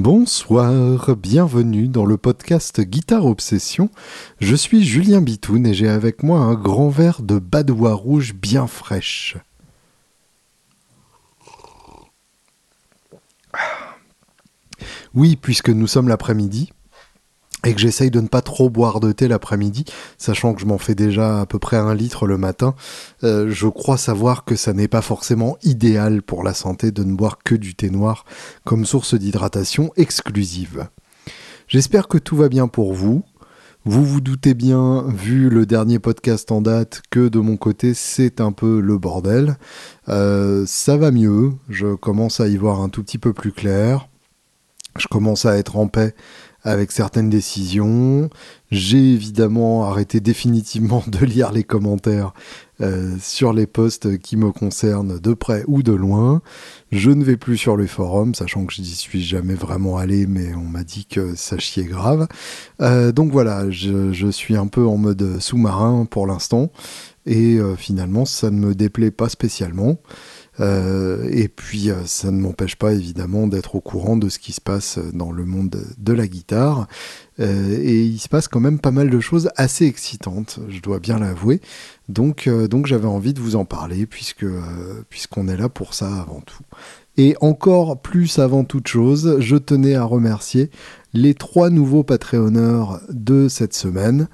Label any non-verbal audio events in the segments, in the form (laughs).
Bonsoir, bienvenue dans le podcast Guitare Obsession. Je suis Julien Bitoun et j'ai avec moi un grand verre de badois rouge bien fraîche. Oui, puisque nous sommes l'après-midi, et que j'essaye de ne pas trop boire de thé l'après-midi, sachant que je m'en fais déjà à peu près un litre le matin, euh, je crois savoir que ça n'est pas forcément idéal pour la santé de ne boire que du thé noir comme source d'hydratation exclusive. J'espère que tout va bien pour vous. Vous vous doutez bien, vu le dernier podcast en date, que de mon côté c'est un peu le bordel. Euh, ça va mieux, je commence à y voir un tout petit peu plus clair. Je commence à être en paix avec certaines décisions. J'ai évidemment arrêté définitivement (laughs) de lire les commentaires euh, sur les posts qui me concernent de près ou de loin. Je ne vais plus sur les forums, sachant que je n'y suis jamais vraiment allé, mais on m'a dit que ça chiait grave. Euh, donc voilà, je, suis un peu en mode sous-marin pour l'instant, et euh, finalement ça ne me déplaît pas spécialement. Euh, et puis, euh, ça ne m'empêche pas évidemment d'être au courant de ce qui se passe dans le monde de la guitare. Euh, et il se passe quand même pas mal de choses assez excitantes, je dois bien l'avouer. Donc, donc j'avais envie de vous en parler puisque puisqu'on est là pour ça avant tout. Et encore plus avant toute chose, je tenais à remercier les trois nouveaux Patreonneurs de cette semaine.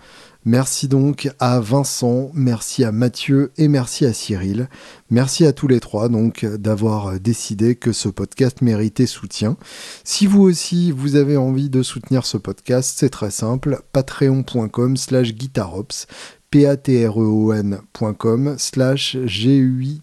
Merci donc à Vincent, merci à Mathieu et merci à Cyril. Merci à tous les trois donc d'avoir décidé que ce podcast méritait soutien. Si vous aussi vous avez envie de soutenir ce podcast, c'est très simple, patreon.com slash guitarops patreon.com slash G-U-I-T-A-R-E-O-B-S.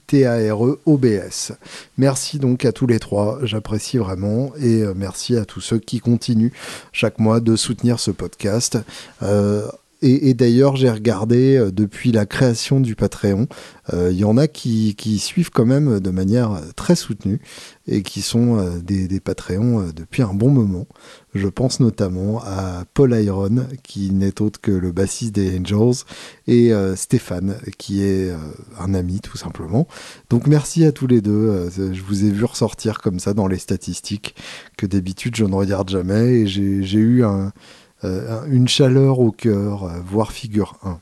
Merci donc à tous les trois, j'apprécie vraiment et euh, merci à tous ceux qui continuent chaque mois de soutenir ce podcast. Euh, et, d'ailleurs, j'ai regardé euh, depuis la création du Patreon, il euh, y en a qui, suivent quand même de manière très soutenue et qui sont euh, des, des Patreons depuis un bon moment. Je pense notamment à Paul Iron, qui n'est autre que le bassiste des Angels, et Stéphane, qui est un ami tout simplement. Donc merci à tous les deux. je vous ai vu ressortir comme ça dans les statistiques que d'habitude je ne regarde jamais et j'ai eu un euh, une chaleur au cœur, euh, voire figure 1.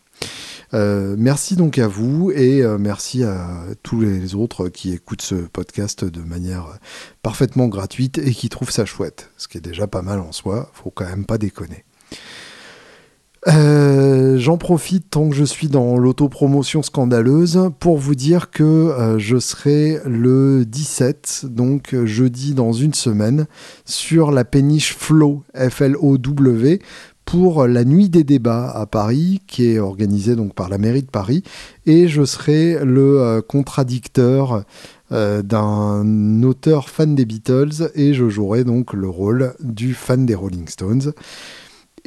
Euh, merci donc à vous et merci à tous les autres qui écoutent ce podcast de manière parfaitement gratuite et qui trouvent ça chouette, ce qui est déjà pas mal en soi, faut quand même pas déconner. Euh, j'en profite tant que je suis dans l'autopromotion scandaleuse pour vous dire que euh, je serai le 17, donc jeudi dans une semaine, sur la péniche Flow, F-L-O-W, pour la nuit des débats à Paris, qui est organisée donc par la mairie de Paris, et je serai le euh, contradicteur d'un auteur fan des Beatles, et je jouerai donc le rôle du fan des Rolling Stones.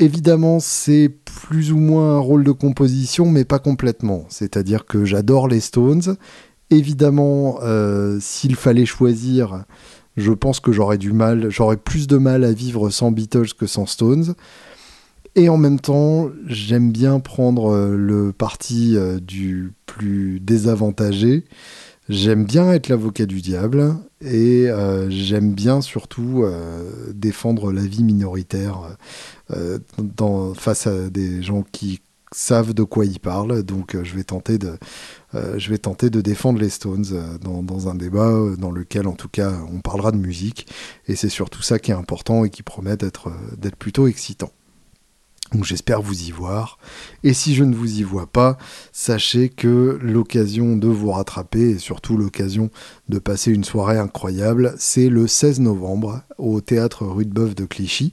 Évidemment, c'est plus ou moins un rôle de composition, mais pas complètement. C'est-à-dire que j'adore les Stones. Évidemment, euh, s'il fallait choisir, je pense que j'aurais du mal, j'aurais plus de mal à vivre sans Beatles que sans Stones. Et en même temps, j'aime bien prendre euh, le parti euh, du plus désavantagé. J'aime bien être l'avocat du diable et j'aime bien surtout défendre la vie minoritaire euh, dans, face à des gens qui savent de quoi ils parlent. Donc euh, je vais tenter de, euh, je vais tenter de défendre les Stones dans, dans, un débat dans lequel en tout cas on parlera de musique. Et c'est surtout ça qui est important et qui promet d'être plutôt excitant. Donc j'espère vous y voir. Et si je ne vous y vois pas, sachez que l'occasion de vous rattraper et surtout l'occasion de passer une soirée incroyable, c'est le 16 novembre au théâtre Rudebeuf de Clichy,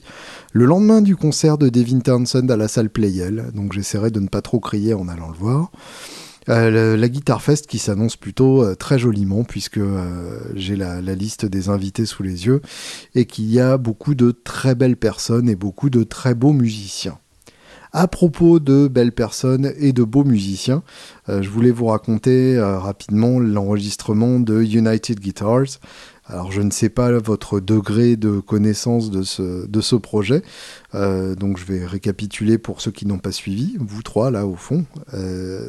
le lendemain du concert de Devin Townsend à la salle Playel. Donc j'essaierai de ne pas trop crier en allant le voir. Euh, la Guitar Fest qui s'annonce plutôt euh, très joliment puisque euh, j'ai la, liste des invités sous les yeux et qu'il y a beaucoup de très belles personnes et beaucoup de très beaux musiciens. À propos de belles personnes et de beaux musiciens, euh, je voulais vous raconter euh, rapidement l'enregistrement de United Guitars. Alors je ne sais pas votre degré de connaissance de ce, projet, euh, donc je vais récapituler pour ceux qui n'ont pas suivi, vous trois là au fond.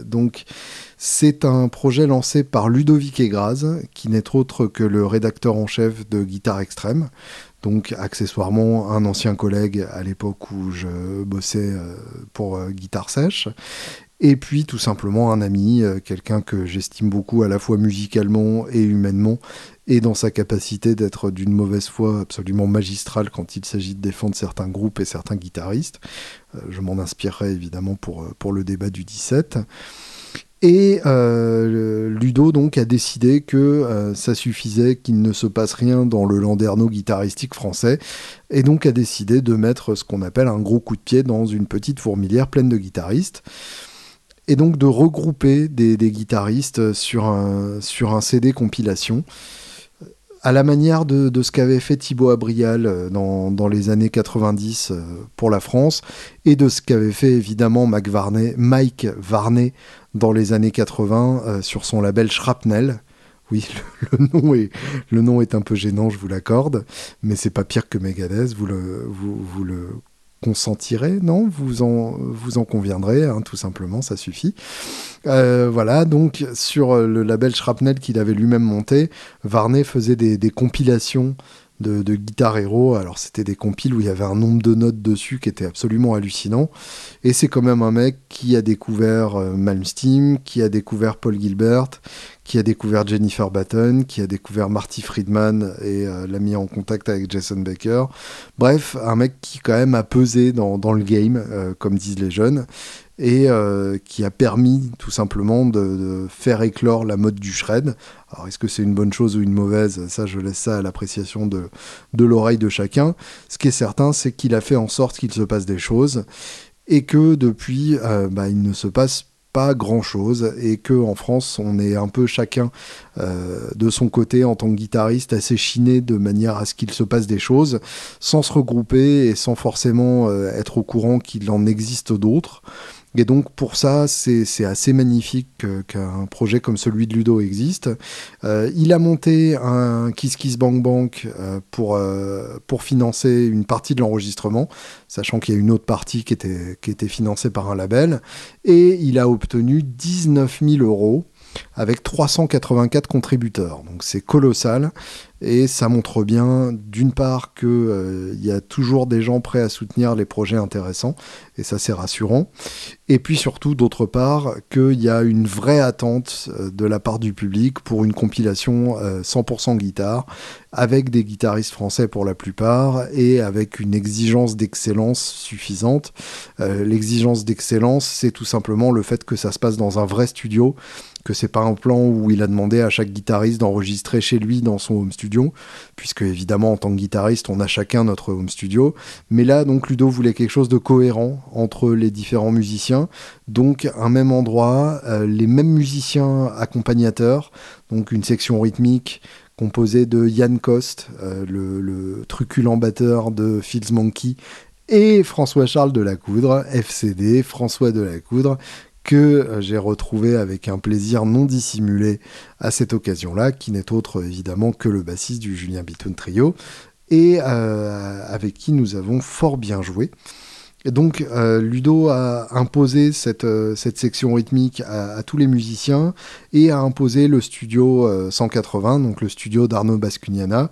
donc c'est un projet lancé par Ludovic Egraz, qui n'est autre que le rédacteur en chef de Guitare Extrême, donc accessoirement un ancien collègue à l'époque où je bossais pour Guitare Sèche, et puis tout simplement un ami, quelqu'un que j'estime beaucoup à la fois musicalement et humainement, et dans sa capacité d'être d'une mauvaise foi absolument magistrale quand il s'agit de défendre certains groupes et certains guitaristes. je m'en inspirerai évidemment pour, pour le débat du 17. Et euh, Ludo donc a décidé que euh, ça suffisait qu'il ne se passe rien dans le landerneau guitaristique français, et donc a décidé de mettre ce qu'on appelle un gros coup de pied dans une petite fourmilière pleine de guitaristes, et donc de regrouper des, guitaristes sur un, sur un CD compilation à la manière de, ce qu'avait fait Thibaut Abrial euh, dans, les années 90 euh, pour la France et de ce qu'avait fait évidemment Mike Varney, dans les années 80 euh, sur son label Shrapnel. Oui, (laughs) le, nom est, un peu gênant, je vous l'accorde, mais c'est pas pire que Megadeth, vous le consentirez, non vous en, vous en conviendrez, hein, tout simplement, ça suffit. Euh, voilà, donc sur le label Shrapnel qu'il avait lui-même monté, Varney faisait des, compilations de, de Guitar Hero. Alors c'était des compiles où il y avait un nombre de notes dessus qui était absolument hallucinant. Et c'est quand même un mec qui a découvert euh, Malmsteen, qui a découvert Paul Gilbert, qui a découvert Jennifer Batten, qui a découvert Marty Friedman et euh, l'a mis en contact avec Jason Baker. Bref, un mec qui quand même a pesé dans, le game, euh, comme disent les jeunes, et euh, qui a permis tout simplement de, faire éclore la mode du shred. Alors est-ce que c'est une bonne chose ou une mauvaise? Ça, je laisse ça à l'appréciation de, l'oreille de chacun. Ce qui est certain, c'est qu'il a fait en sorte qu'il se passe des choses et que depuis, bah, il ne se passe pas grand chose et que en France on est un peu chacun euh, de son côté en tant que guitariste assez chiné de manière à ce qu'il se passe des choses sans se regrouper et sans forcément euh, être au courant qu'il en existe d'autres. Et donc pour ça, c'est assez magnifique qu'un projet comme celui de Ludo existe. Euh, il a monté un Kiss Kiss Bank Bank euh, pour, euh, pour financer une partie de l'enregistrement, sachant qu'il y a une autre partie qui était, qui était financée par un label. Et il a obtenu 19 000 euros avec 384 contributeurs. Donc c'est colossal et ça montre bien d'une part qu'il euh, y a toujours des gens prêts à soutenir les projets intéressants et ça c'est rassurant. Et puis surtout d'autre part qu'il y a une vraie attente euh, de la part du public pour une compilation 100% euh, guitare avec des guitaristes français pour la plupart et avec une exigence d'excellence suffisante. L'exigence d'excellence c'est tout simplement le fait que ça se passe dans un vrai studio que c'est pas un plan où il a demandé à chaque guitariste d'enregistrer chez lui dans son home studio, puisque évidemment en tant que guitariste on a chacun notre home studio, mais là donc Ludo voulait quelque chose de cohérent entre les différents musiciens, donc un même endroit, euh, les mêmes musiciens accompagnateurs, donc une section rythmique composée de Yann Coste, euh, le, le, truculent batteur de Fields Monkey, et François Charles de la Coudre, FCD, François de la Coudre, que euh, j'ai retrouvé avec un plaisir non dissimulé à cette occasion-là, qui n'est autre évidemment que le bassiste du Julien Bitoun Trio, et euh, avec qui nous avons fort bien joué. Donc euh, Ludo a imposé cette, cette section rythmique à, tous les musiciens et a imposé le studio 180, donc le studio d'Arnaud Bascuniana,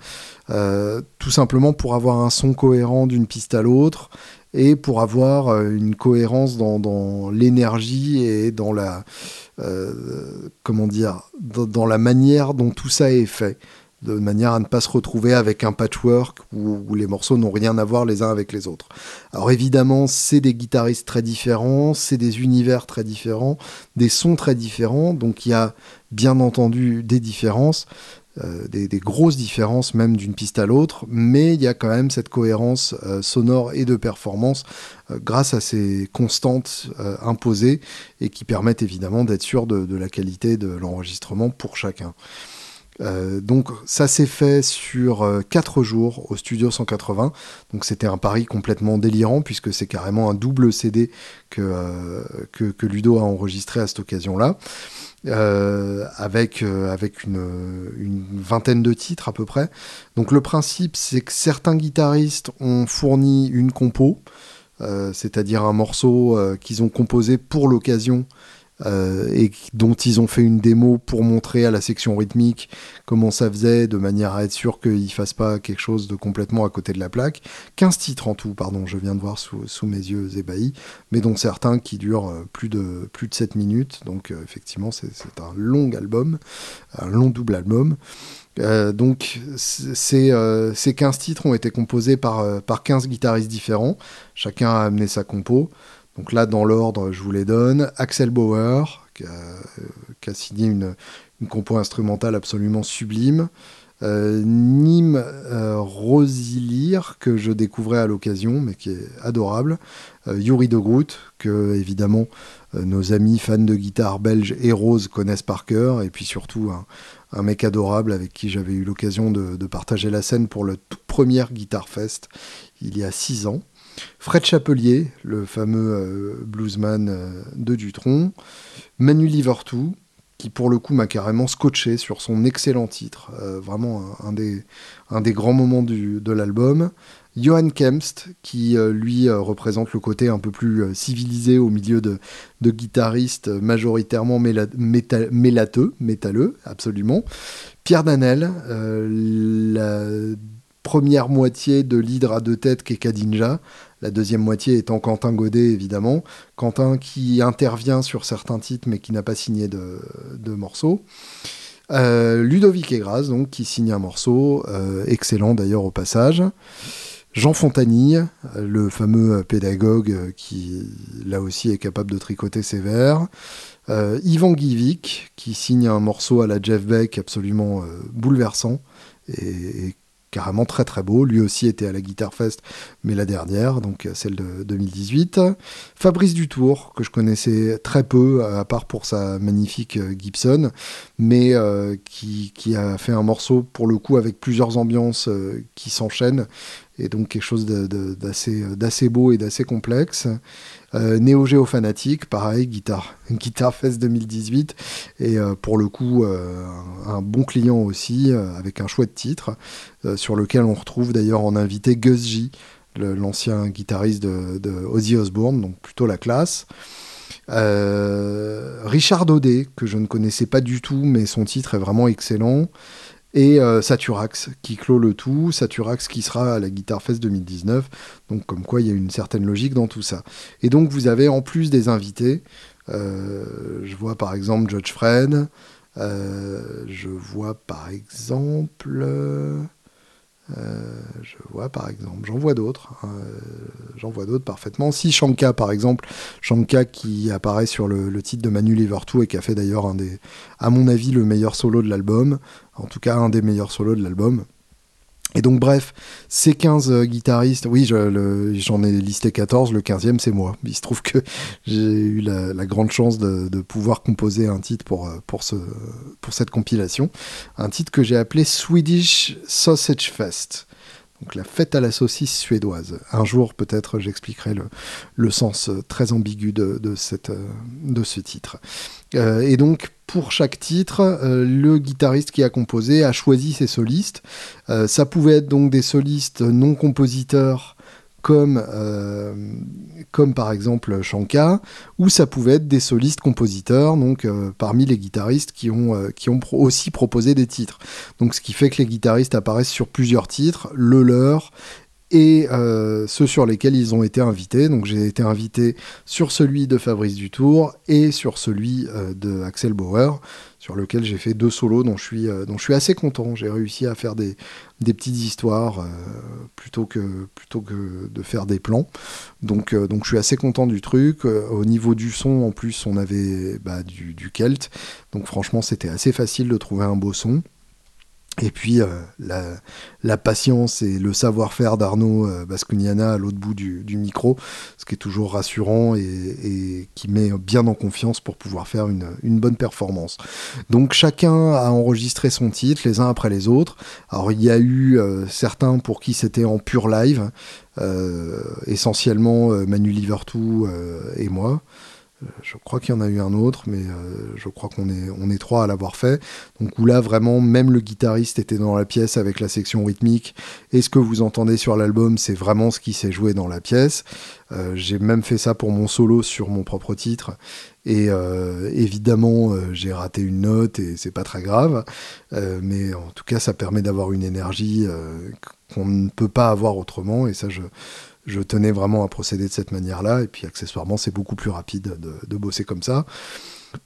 tout simplement pour avoir un son cohérent d'une piste à l'autre et pour avoir euh, une cohérence dans, l'énergie et dans la euh, comment dire dans, la manière dont tout ça est fait de manière à ne pas se retrouver avec un patchwork où, les morceaux n'ont rien à voir les uns avec les autres. Alors évidemment, c'est des guitaristes très différents, c'est des univers très différents, des sons très différents, donc il y a bien entendu des différences. Euh, des, grosses différences même d'une piste à l'autre, mais il y a quand même cette cohérence euh, sonore et de performance euh, grâce à ces constantes imposées et qui permettent évidemment d'être sûr de, la qualité de l'enregistrement pour chacun. donc ça s'est fait sur 4 jours au studio 180. Donc c'était un pari complètement délirant puisque c'est carrément un double CD que, que, Ludo a enregistré à cette occasion-là. Euh, avec, euh, avec une, une, vingtaine de titres à peu près. Donc le principe, c'est que certains guitaristes ont fourni une compo, euh, c'est-à-dire un morceau qu'ils ont composé pour l'occasion et dont ils ont fait une démo pour montrer à la section rythmique comment ça faisait, de manière à être sûr qu'ils ne fassent pas quelque chose de complètement à côté de la plaque. 15 titres en tout, pardon, je viens de voir sous, sous mes yeux ébahis, mais dont certains qui durent plus de, plus de 7 minutes, donc effectivement c'est un long album, un long double album. Euh, donc ces, euh, ces 15 titres ont été composés par, euh, par 15 guitaristes différents. Chacun a amené sa compo. Donc là, dans l'ordre, je vous les donne. Axel Bauer, qui a, signé une, une, compo instrumentale absolument sublime. Nîmes Rosilir, que je découvrais à l'occasion, mais qui est adorable. Yuri de Groot, que évidemment nos amis fans de guitare belge et rose connaissent par cœur. Et puis surtout un, un mec adorable avec qui j'avais eu l'occasion de, partager la scène pour le tout premier Guitar Fest il y a six ans. Fred Chapelier, le fameux euh, bluesman euh, de Dutron. Manu Livertou, qui pour le coup m'a carrément scotché sur son excellent titre, euh, vraiment un, des, un, grands moments du, de l'album. Johan Kemst, qui lui représente le côté un peu plus civilisé au milieu de, guitaristes majoritairement mélateux, métalleux, absolument. Pierre Danel, la première moitié de l'hydre à deux têtes qu'est Kadinja, la deuxième moitié étant Quentin Godet, évidemment. Quentin qui intervient sur certains titres mais qui n'a pas signé de, morceaux. Ludovic Egras, donc, qui signe un morceau, excellent d'ailleurs au passage. Jean Fontanille, le fameux pédagogue qui là aussi est capable de tricoter ses vers. Euh, Yvan Givik, qui signe un morceau à la Jeff Beck absolument euh, bouleversant et, carrément très très beau. Lui aussi était à la Guitar Fest, mais la dernière, donc celle de 2018. Fabrice Dutour, que je connaissais très peu, à part pour sa magnifique euh, Gibson, mais qui, qui, a fait un morceau pour le coup avec plusieurs ambiances qui s'enchaînent et donc quelque chose d'assez beau et d'assez complexe. Euh, Fanatique, pareil, guitare, (laughs) guitare Fest 2018, et euh, pour le coup euh, un, bon client aussi, avec un chouette titre, sur lequel on retrouve d'ailleurs en invité Gus l'ancien guitariste de, de, Ozzy Osbourne, donc plutôt la classe. Richard Daudet, que je ne connaissais pas du tout, mais son titre est vraiment excellent et euh, Saturax qui clôt le tout, Saturax qui sera à la Guitar Fest 2019, donc comme quoi il y a une certaine logique dans tout ça. Et donc vous avez en plus des invités, euh, je vois par exemple Judge Fred, euh, je vois par exemple... Euh, je vois par exemple, j'en vois d'autres, hein, euh, j'en vois d'autres parfaitement. Si Shanka par exemple, Shanka qui apparaît sur le, titre de Manu Livertou et qui a fait d'ailleurs un des, à mon avis, le meilleur solo de l'album, en tout cas un des meilleurs solos de l'album. Et donc bref, ces 15 euh, guitaristes, oui j'en ai listé 14, le 15e c'est moi. Il se trouve que (laughs) j'ai eu la, grande chance de, pouvoir composer un titre pour, euh, pour, ce, pour cette compilation. Un titre que j'ai appelé Swedish Sausage Fest. Donc la fête à la saucisse suédoise. Un jour peut-être j'expliquerai le, sens euh, très ambigu de, de ce titre. et donc pour chaque titre, euh, le guitariste qui a composé a choisi ses solistes. Euh, ça pouvait être donc des solistes non compositeurs comme, euh, comme par exemple Shanka, ou ça pouvait être des solistes compositeurs, donc parmi les guitaristes qui ont, qui ont aussi proposé des titres. Donc ce qui fait que les guitaristes apparaissent sur plusieurs titres, le leur et euh, ceux sur lesquels ils ont été invités. Donc j'ai été invité sur celui de Fabrice Dutour et sur celui euh, de Axel Bauer, sur lequel j'ai fait deux solos dont je suis, euh, dont je suis assez content. J'ai réussi à faire des, petites histoires plutôt, que, plutôt que de faire des plans. Donc, donc je suis assez content du truc. au niveau du son, en plus, on avait bah, du, du Kelt. Donc franchement, c'était assez facile de trouver un beau son. Et puis euh, la, patience et le savoir-faire d'Arnaud euh, à l'autre bout du, micro, ce qui est toujours rassurant et, qui met bien en confiance pour pouvoir faire une, bonne performance. Donc chacun a enregistré son titre les uns après les autres. Alors il y a eu euh, certains pour qui c'était en pur live, essentiellement Manu Livertou et moi. Je crois qu'il y en a eu un autre, mais euh, je crois qu'on est, on est trois à l'avoir fait. Donc où là, vraiment, même le guitariste était dans la pièce avec la section rythmique. Et ce que vous entendez sur l'album, c'est vraiment ce qui s'est joué dans la pièce. Euh, j'ai même fait ça pour mon solo sur mon propre titre. Et euh, évidemment, j'ai raté une note et c'est pas très grave. mais en tout cas, ça permet d'avoir une énergie qu'on ne peut pas avoir autrement. Et ça, je, je tenais vraiment à procéder de cette manière-là. Et puis accessoirement, c'est beaucoup plus rapide de, bosser comme ça.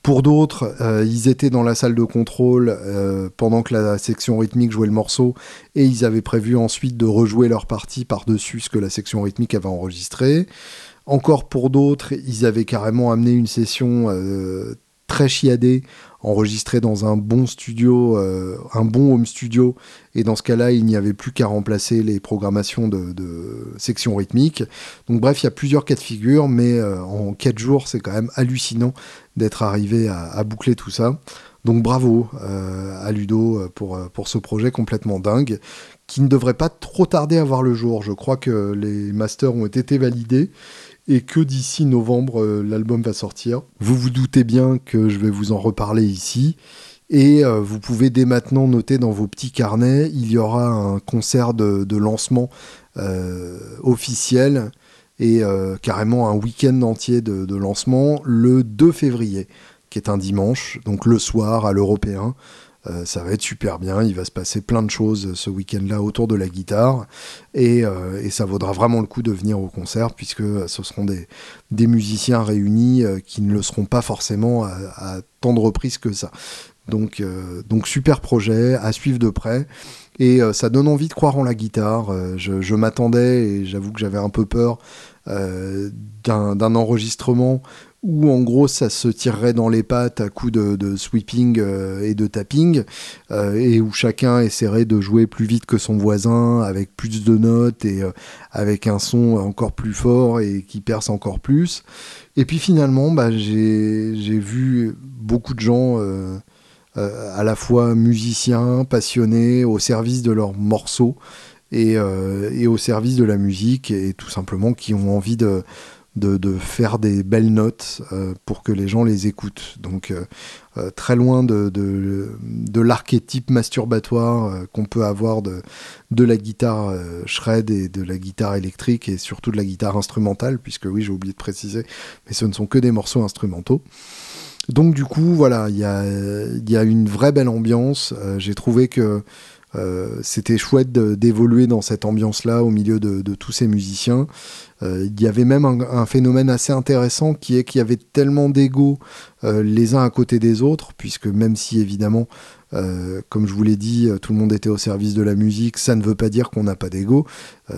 Pour d'autres, euh, ils étaient dans la salle de contrôle euh, pendant que la section rythmique jouait le morceau et ils avaient prévu ensuite de rejouer leur partie par-dessus ce que la section rythmique avait enregistré. Encore pour d'autres, ils avaient carrément amené une session euh, très chiadée enregistré dans un bon studio, euh, un bon home studio, et dans ce cas-là, il n'y avait plus qu'à remplacer les programmations de, de sections rythmiques. Donc bref, il y a plusieurs cas de figure, mais euh, en 4 jours, c'est quand même hallucinant d'être arrivé à, boucler tout ça. Donc bravo euh, à Ludo pour, pour ce projet complètement dingue, qui ne devrait pas trop tarder à voir le jour. Je crois que les masters ont été validés et que d'ici novembre, euh, l'album va sortir. Vous vous doutez bien que je vais vous en reparler ici. Et euh, vous pouvez dès maintenant noter dans vos petits carnets, il y aura un concert de, lancement euh, officiel et carrément un week-end entier de, de, lancement le 2 février, qui est un dimanche, donc le soir à l'Européen. Euh, ça va être super bien. Il va se passer plein de choses ce week-end-là autour de la guitare. Euh, et, ça vaudra vraiment le coup de venir au concert, puisque ce seront des, des musiciens réunis euh, qui ne le seront pas forcément à, tant de reprises que ça. Donc, donc super projet à suivre de près. Et ça donne envie de croire en la guitare. je, je m'attendais, et j'avoue que j'avais un peu peur d'un enregistrement où en gros ça se tirerait dans les pattes à coups de, sweeping euh, et de tapping, euh, et où chacun essaierait de jouer plus vite que son voisin, avec plus de notes et euh, avec un son encore plus fort et qui perce encore plus. Et puis finalement, bah, j'ai vu beaucoup de gens à la fois musiciens, passionnés, au service de leurs morceaux. Et, et, au service de la musique et tout simplement qui ont envie de, faire des belles notes euh, pour que les gens les écoutent. Donc euh, euh, très loin de, l'archétype masturbatoire qu'on peut avoir de, la guitare shred et de la guitare électrique et surtout de la guitare instrumentale, puisque oui j'ai oublié de préciser, mais ce ne sont que des morceaux instrumentaux. Donc du coup voilà, il y a, une vraie belle ambiance. j'ai trouvé que c'était chouette d'évoluer dans cette ambiance-là au milieu de, tous ces musiciens. Euh, il y avait même un, phénomène assez intéressant qui est qu'il y avait tellement d'ego euh, les uns à côté des autres, puisque même si évidemment, euh, comme je vous l'ai dit, tout le monde était au service de la musique, ça ne veut pas dire qu'on n'a pas d'ego.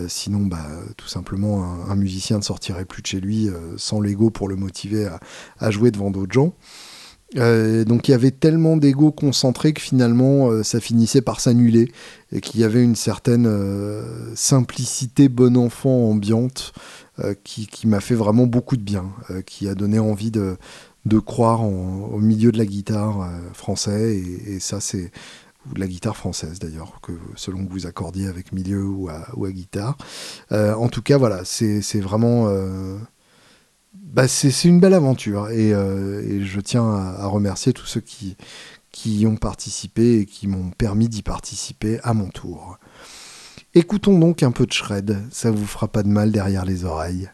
sinon, bah, tout simplement, un, musicien ne sortirait plus de chez lui sans l'ego pour le motiver à jouer devant d'autres gens. Euh, donc il y avait tellement d'ego concentré que finalement euh, ça finissait par s'annuler et qu'il y avait une certaine euh, simplicité bon enfant ambiante qui, m'a fait vraiment beaucoup de bien, qui a donné envie de, de croire au milieu de la guitare français et, ça c'est la guitare française d'ailleurs, que selon que vous accordiez avec milieu ou à, ou à guitare. en tout cas voilà, c'est vraiment bah, c'est une belle aventure euh, et, je tiens à, remercier tous ceux qui, qui y ont participé et qui m'ont permis d'y participer à mon tour. Écoutons donc un peu de shred, ça vous fera pas de mal derrière les oreilles.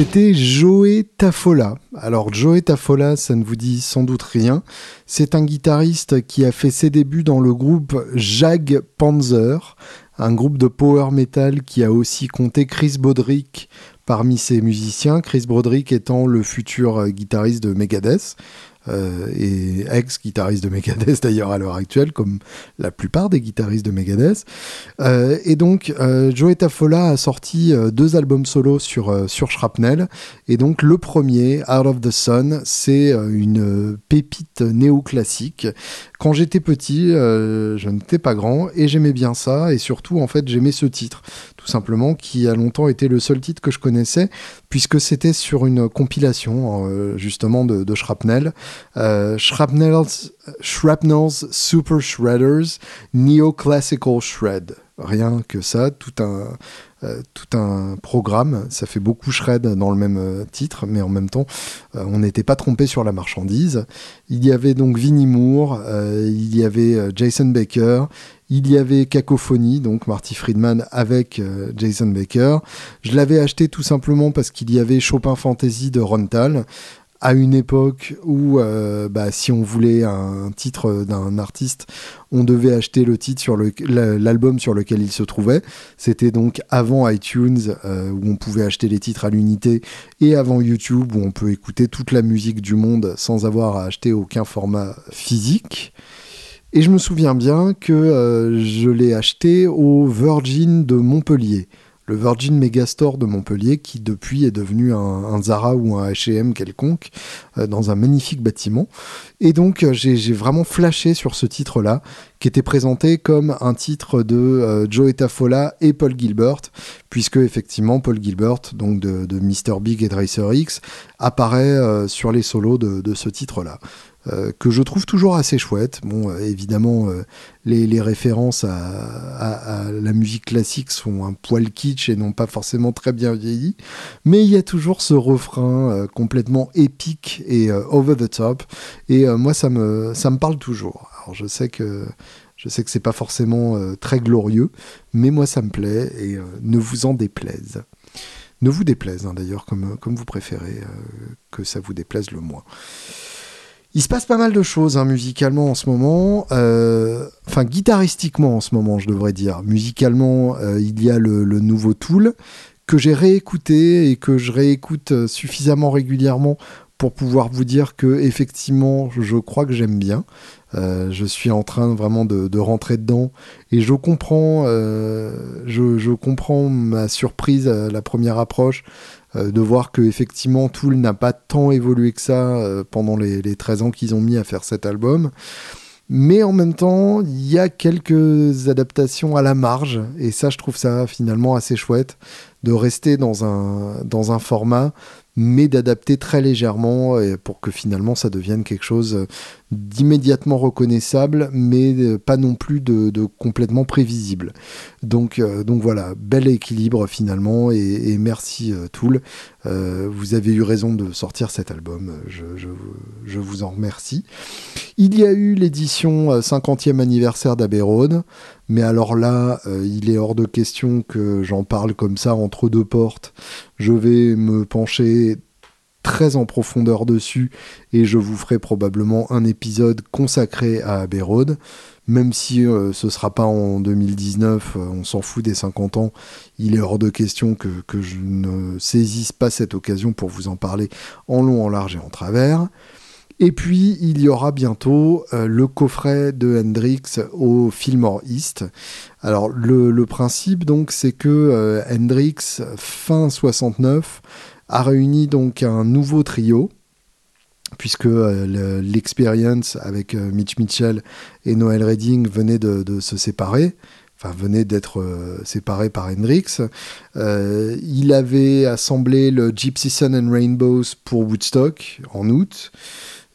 C'était Joey Tafola. Alors Joey Tafola, ça ne vous dit sans doute rien. C'est un guitariste qui a fait ses débuts dans le groupe Jag Panzer, un groupe de power metal qui a aussi compté Chris Broderick parmi ses musiciens, Chris Broderick étant le futur guitariste de Megadeth. Euh, et ex-guitariste de Megadeth (laughs) d'ailleurs à l'heure actuelle, comme la plupart des guitaristes de Megadeth. Euh, et donc, euh, Joey Tafola a sorti deux albums solo sur, sur Shrapnel. Et donc, le premier, Out of the Sun, c'est une pépite néoclassique. Quand j'étais petit, je n'étais pas grand et j'aimais bien ça. Et surtout, en fait, j'aimais ce titre tout simplement, qui a longtemps été le seul titre que je connaissais, puisque c'était sur une compilation euh, justement de, Shrapnel. Euh, Shrapnel's, Shrapnel's Super Shredders Neoclassical Shred. Rien que ça, tout un, euh, tout un programme. Ça fait beaucoup shred dans le même euh, titre, mais en même temps, euh, on n'était pas trompé sur la marchandise. Il y avait donc Vinnie Moore, il y avait Jason Baker, il y avait Cacophonie, donc Marty Friedman avec Jason Baker. Je l'avais acheté tout simplement parce qu'il y avait Chopin Fantasy de Rontal à une époque où, euh, bah, si on voulait un titre d'un artiste, on devait acheter le titre sur l'album sur lequel il se trouvait. C'était donc avant iTunes euh, où on pouvait acheter les titres à l'unité et avant YouTube où on peut écouter toute la musique du monde sans avoir à acheter aucun format physique. Et je me souviens bien que euh, je l'ai acheté au Virgin de Montpellier le Virgin Megastore de Montpellier, qui depuis est devenu un, Zara ou un H&M quelconque, euh, dans un magnifique bâtiment. Et donc euh, j'ai vraiment flashé sur ce titre-là, qui était présenté comme un titre de euh, Joe Etafola et Paul Gilbert, puisque effectivement Paul Gilbert, donc de, Mr. Big et Dracer X, apparaît sur les solos de ce titre-là. Euh, que je trouve toujours assez chouette. Bon, euh, évidemment, euh, les, références à, la musique classique sont un poil kitsch et non pas forcément très bien vieilli, mais il y a toujours ce refrain complètement épique et over the top, et moi ça me, ça me parle toujours. Alors je sais que je sais que c'est pas forcément très glorieux, mais moi ça me plaît et ne vous en déplaise. Ne vous déplaise hein, d'ailleurs comme, comme vous préférez que ça vous déplaise le moins. Il se passe pas mal de choses hein, musicalement en ce moment, euh, enfin guitaristiquement en ce moment je devrais dire. Musicalement euh, il y a le, nouveau Tool que j'ai réécouté et que je réécoute euh, suffisamment régulièrement pour pouvoir vous dire que effectivement je crois que j'aime bien. je suis en train vraiment de, rentrer dedans et je comprends, je, je, comprends ma surprise à la première approche euh, de voir que effectivement Tool n'a pas tant évolué que ça euh, pendant les, 13 ans qu'ils ont mis à faire cet album. Mais en même temps, il y a quelques adaptations à la marge, et ça, je trouve ça finalement assez chouette de rester dans un format mais d'adapter très légèrement pour que finalement ça devienne quelque chose d'immédiatement reconnaissable, mais euh, pas non plus de, complètement prévisible. Donc, euh, donc voilà, bel équilibre finalement, et, merci euh, Tool. vous avez eu raison de sortir cet album, je, vous en remercie. Il y a eu l'édition 50e anniversaire d'Abbey mais alors là, il est hors de question que j'en parle comme ça entre deux portes. Je vais me pencher très en profondeur dessus et je vous ferai probablement un épisode consacré à Abbey Même si euh, ce sera pas en 2019, euh, on s'en fout des 50 ans, il est hors de question que, je ne saisisse pas cette occasion pour vous en parler en long, en large et en travers. Et puis, il y aura bientôt euh, le coffret de Hendrix au Fillmore East. Alors, le, principe, donc, c'est que Hendrix, fin 69, a réuni donc un nouveau trio puisque euh, l'expérience avec euh, Mitch Mitchell et Noel Redding venait de, se séparer, enfin venait d'être euh, séparé par Hendrix. il avait assemblé le Gypsy Sun and Rainbows pour Woodstock en août,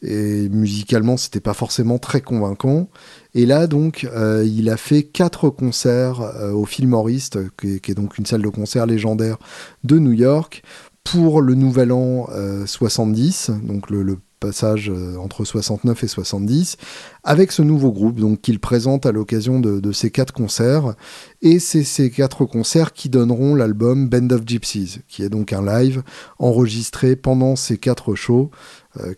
et musicalement c'était pas forcément très convaincant. Et là donc il a fait quatre concerts au Fillmore East, qui, qui, est donc une salle de concert légendaire de New York, pour le nouvel an 70, donc le, passage entre 69 et 70, avec ce nouveau groupe qu'il présente à l'occasion de, ces quatre concerts. Et c'est ces quatre concerts qui donneront l'album Band of Gypsies, qui est donc un live enregistré pendant ces quatre shows,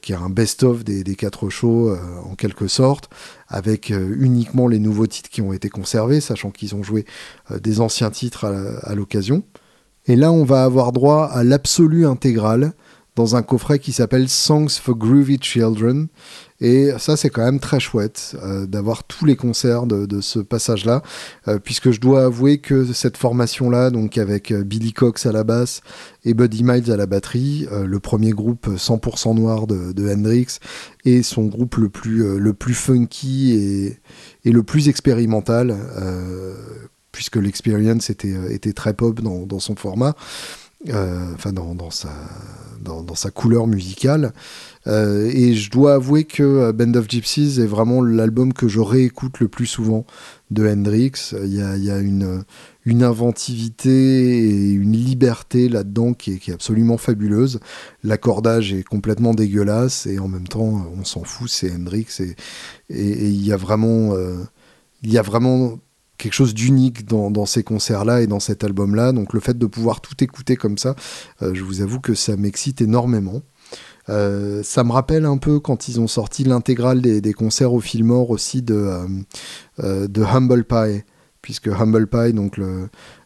qui est un best-of des, quatre shows en quelque sorte, avec uniquement les nouveaux titres qui ont été conservés, sachant qu'ils ont joué des anciens titres à l'occasion. Et là, on va avoir droit à l'absolu intégral dans un coffret qui s'appelle Songs for Groovy Children. Et ça, c'est quand même très chouette euh, d'avoir tous les concerts de, ce passage-là, euh, puisque je dois avouer que cette formation-là, donc avec euh, Billy Cox à la basse et Buddy Miles à la batterie, le premier groupe 100% noir de, Hendrix, et son groupe le plus, le plus funky et, le plus expérimental puisque l'experience était, était très pop dans, son format, enfin dans, sa, couleur musicale. Euh, et je dois avouer que Band of Gypsies est vraiment l'album que je réécoute le plus souvent de Hendrix. Il y a, une, inventivité et une liberté là-dedans qui est, absolument fabuleuse. L'accordage est complètement dégueulasse et en même temps, on s'en fout, c'est Hendrix. Et, et, il y a vraiment... il y a vraiment quelque chose d'unique dans, ces concerts-là et dans cet album-là. Donc le fait de pouvoir tout écouter comme ça, euh, je vous avoue que ça m'excite énormément. Euh, ça me rappelle un peu quand ils ont sorti l'intégrale des, concerts au Fillmore aussi de, euh, de Humble Pie, puisque Humble Pie, donc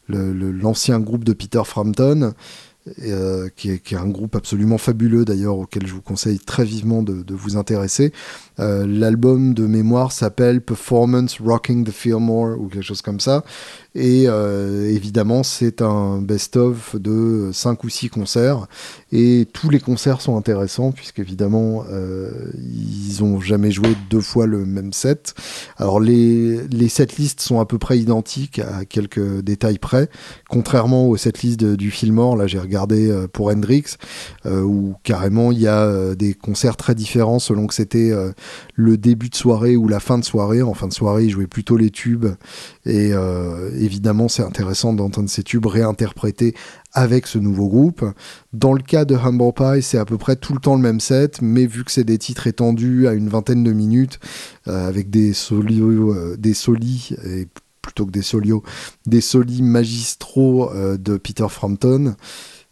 l'ancien groupe de Peter Frampton, qui, est, un groupe absolument fabuleux d'ailleurs auquel je vous conseille très vivement de vous intéresser, euh, l'album de mémoire s'appelle Performance Rocking the Fillmore ou quelque chose comme ça. Et euh, évidemment, c'est un best-of de 5 ou 6 concerts. Et tous les concerts sont intéressants, puisqu'évidemment, euh, ils ont jamais joué deux fois le même set. Alors, les, les setlists sont à peu près identiques à quelques détails près. Contrairement aux setlists du Fillmore, là j'ai regardé pour Hendrix, où carrément il y a des concerts très différents selon que c'était le début de soirée ou la fin de soirée. En fin de soirée, il jouait plutôt les tubes. Et euh, évidemment, c'est intéressant d'entendre ces tubes réinterprétés avec ce nouveau groupe. Dans le cas de Humble Pie, c'est à peu près tout le temps le même set, mais vu que c'est des titres étendus à une vingtaine de minutes, euh, avec des solios, euh, des solis, et plutôt que des solios, des solis magistraux de Peter Frampton,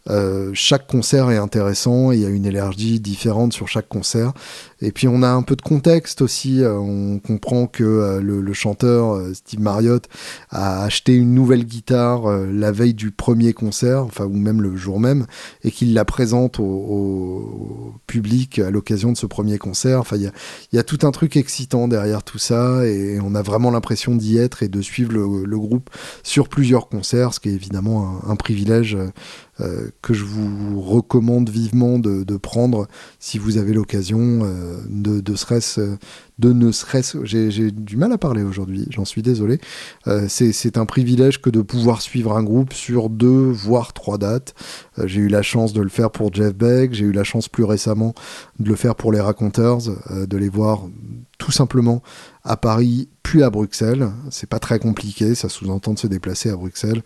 euh, chaque concert est intéressant, il y a une énergie différente sur chaque concert. Et puis on a un peu de contexte aussi, euh, on comprend que euh, le, chanteur Steve Marriott a acheté une nouvelle guitare la veille du premier concert, enfin ou même le jour même, et qu'il la présente au, public à l'occasion de ce premier concert. Enfin, il y a, tout un truc excitant derrière tout ça, et on a vraiment l'impression d'y être et de suivre le, groupe sur plusieurs concerts, ce qui est évidemment un privilège euh, que je vous recommande vivement de, prendre si vous avez l'occasion euh, de, de, de ne serait-ce, j'ai du mal à parler aujourd'hui, j'en suis désolé. Euh, c'est un privilège que de pouvoir suivre un groupe sur deux voire trois dates. j'ai eu la chance de le faire pour Jeff Beck, j'ai eu la chance plus récemment de le faire pour les Raconteurs, de les voir tout simplement à Paris puis à Bruxelles. C'est pas très compliqué, ça sous-entend de se déplacer à Bruxelles.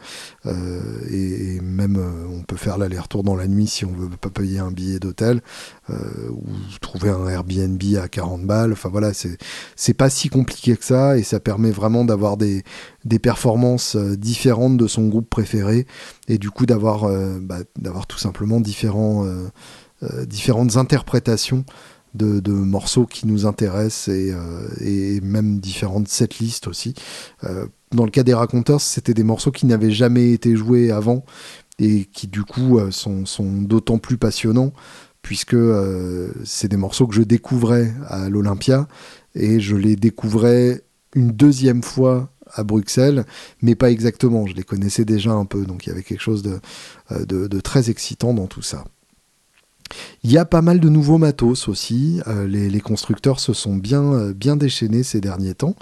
Euh, et, même euh, on peut faire l'aller-retour dans la nuit si on veut pas payer un billet d'hôtel euh, ou trouver un Airbnb à 40 balles. Enfin voilà, c'est pas si compliqué que ça et ça permet vraiment d'avoir des, des performances différentes de son groupe préféré et du coup d'avoir bah, tout simplement différents, différentes interprétations de, morceaux qui nous intéressent et, euh, même différentes setlists aussi. Euh, dans le cas des raconteurs, c'était des morceaux qui n'avaient jamais été joués avant et qui du coup euh, sont, d'autant plus passionnants puisque c'est des morceaux que je découvrais à l'Olympia et je les découvrais une deuxième fois à Bruxelles, mais pas exactement. Je les connaissais déjà un peu, donc il y avait quelque chose de très excitant dans tout ça. Il y a pas mal de nouveaux matos aussi. Euh, les, constructeurs se sont bien, euh, déchaînés ces derniers temps.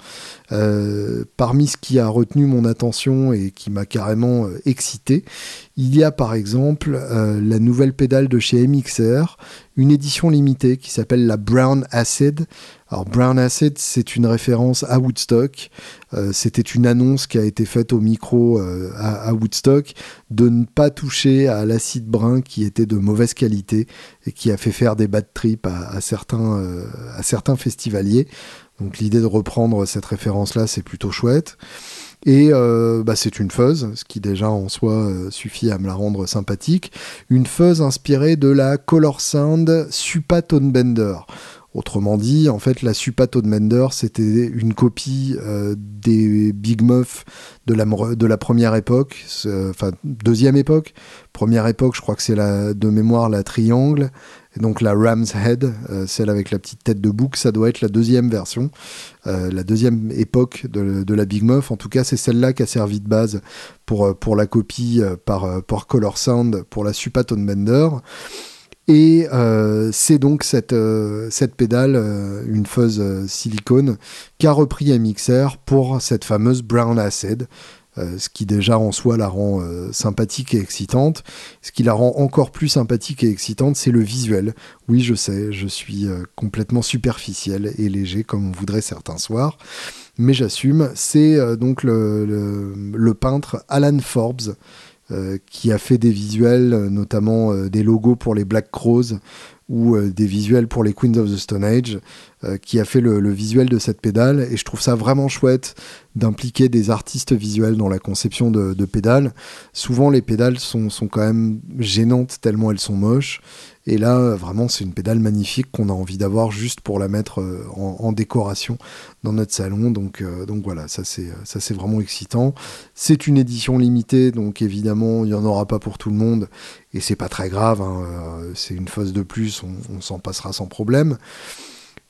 Euh, parmi ce qui a retenu mon attention et qui m'a carrément excité, il y a par exemple la nouvelle pédale de chez MXR, une édition limitée qui s'appelle la Brown Acid. Alors Brown Acid, c'est une référence à Woodstock. Euh, c'était une annonce qui a été faite au micro euh, à, Woodstock de ne pas toucher à l'acide brun qui était de mauvaise qualité et qui a fait faire des bad trips à, certains, euh, à certains festivaliers. Donc l'idée de reprendre cette référence-là, c'est plutôt chouette. Et bah, c'est une fuzz, ce qui déjà en soi suffit à me la rendre sympathique. Une fuzz inspirée de la Color Sound Supa Tone Bender. Autrement dit, en fait, la Supa Mender, c'était une copie euh, des Big Muff de la, de première époque, enfin deuxième époque. Première époque, je crois que c'est de mémoire la Triangle, et donc la Ram's Head, euh, celle avec la petite tête de bouc, ça doit être la deuxième version, euh, la deuxième époque de, de, la Big Muff. En tout cas, c'est celle-là qui a servi de base pour, pour la copie par, Color Sound pour la Supa Bender. Et euh, c'est donc cette, euh, cette pédale, euh, une fuzz silicone, qu'a repris mixer pour cette fameuse Brown Acid, ce qui déjà en soi la rend sympathique et excitante. Ce qui la rend encore plus sympathique et excitante, c'est le visuel. Oui, je sais, je suis complètement superficiel et léger, comme on voudrait certains soirs, mais j'assume. C'est donc le, peintre Alan Forbes qui a fait des visuels, euh, notamment euh, des logos pour les Black Crows ou des visuels pour les Queens of the Stone Age, qui a fait le, visuel de cette pédale. Et je trouve ça vraiment chouette d'impliquer des artistes visuels dans la conception de, de pédales. Souvent, les pédales sont, sont, quand même gênantes tellement elles sont moches. Et là, vraiment, c'est une pédale magnifique qu'on a envie d'avoir juste pour la mettre euh, en, décoration dans notre salon. Donc, euh, donc voilà, ça c'est, vraiment excitant. C'est une édition limitée, donc évidemment, il n'y en aura pas pour tout le monde. Et c'est pas très grave, hein, euh, c'est une fosse de plus, on, s'en passera sans problème.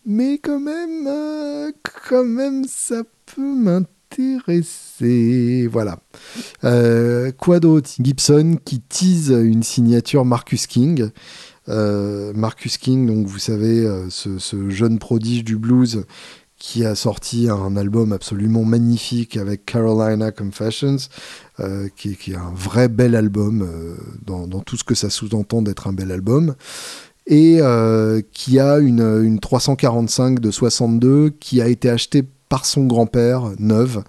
Mais quand même, quand même, ça peut m'intéresser. Voilà. quoi d'autre? Gibson qui tease une signature Marcus King. Euh, Marcus King, donc vous savez, euh, ce, jeune prodige du blues qui a sorti un album absolument magnifique avec Carolina Confessions, euh, qui, est un vrai bel album dans, tout ce que ça sous-entend d'être un bel album, et qui a une, une 345 de 62 qui a été achetée par son grand-père, neuve,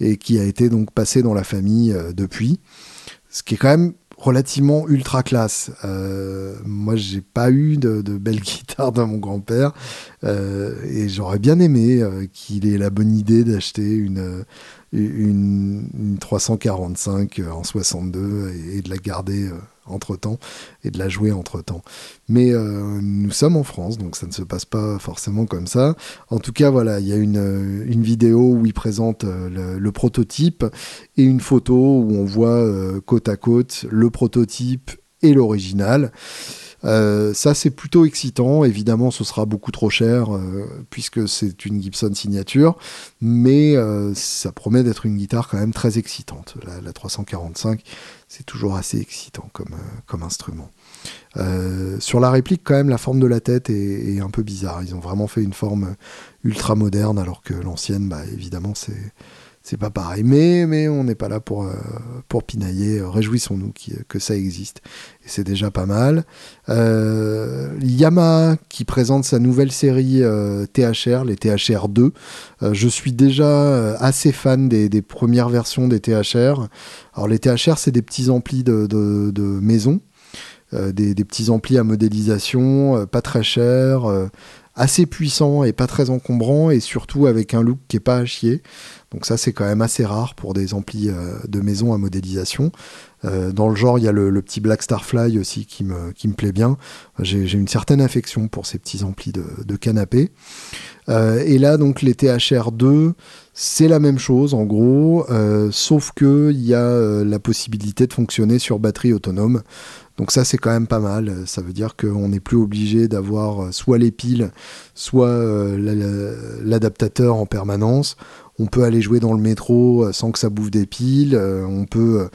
et qui a été donc passée dans la famille depuis. Ce qui est quand même relativement ultra classe. Euh, moi, j'ai pas eu de, belle (laughs) guitare de mon grand-père euh, et j'aurais bien aimé euh, qu'il ait la bonne idée d'acheter une, une, 345 en 62 et, de la garder entre-temps et de la jouer entre-temps. Mais euh, nous sommes en France, donc ça ne se passe pas forcément comme ça. En tout cas, voilà, il y a une, une vidéo où il présente euh, le, prototype et une photo où on voit euh, côte à côte le prototype et l'original. Ça, c'est plutôt excitant. Évidemment, ce sera beaucoup trop cher puisque c'est une Gibson signature, mais ça promet d'être une guitare quand même très excitante. La, la 345, c'est toujours assez excitant comme, euh, comme instrument. Euh, sur la réplique, quand même, la forme de la tête est, un peu bizarre. Ils ont vraiment fait une forme ultra moderne, alors que l'ancienne, bah, évidemment, c'est c'est pas pareil. Mais, on n'est pas là pour, euh, pour pinailler. Réjouissons-nous que ça existe. Et c'est déjà pas mal. Euh, Yamaha qui présente sa nouvelle série euh, THR, les THR 2. je suis déjà assez fan des, premières versions des THR. Alors les THR, c'est des petits amplis de, maison. Des, des, petits amplis à modélisation, pas très chers, assez puissants et pas très encombrants, et surtout avec un look qui est pas à chier. Donc ça, c'est quand même assez rare pour des amplis euh, de maison à modélisation. Euh, dans le genre, il y a le, petit Black Starfly aussi qui me, qui me plaît bien. J'ai une certaine affection pour ces petits amplis de, canapé. Euh, et là, donc, les THR2, c'est la même chose en gros, sauf qu'il y a la possibilité de fonctionner sur batterie autonome. Donc ça c'est quand même pas mal, ça veut dire qu'on n'est plus obligé d'avoir soit les piles, soit l'adaptateur en permanence on peut aller jouer dans le métro euh, sans que ça bouffe des piles, euh, on peut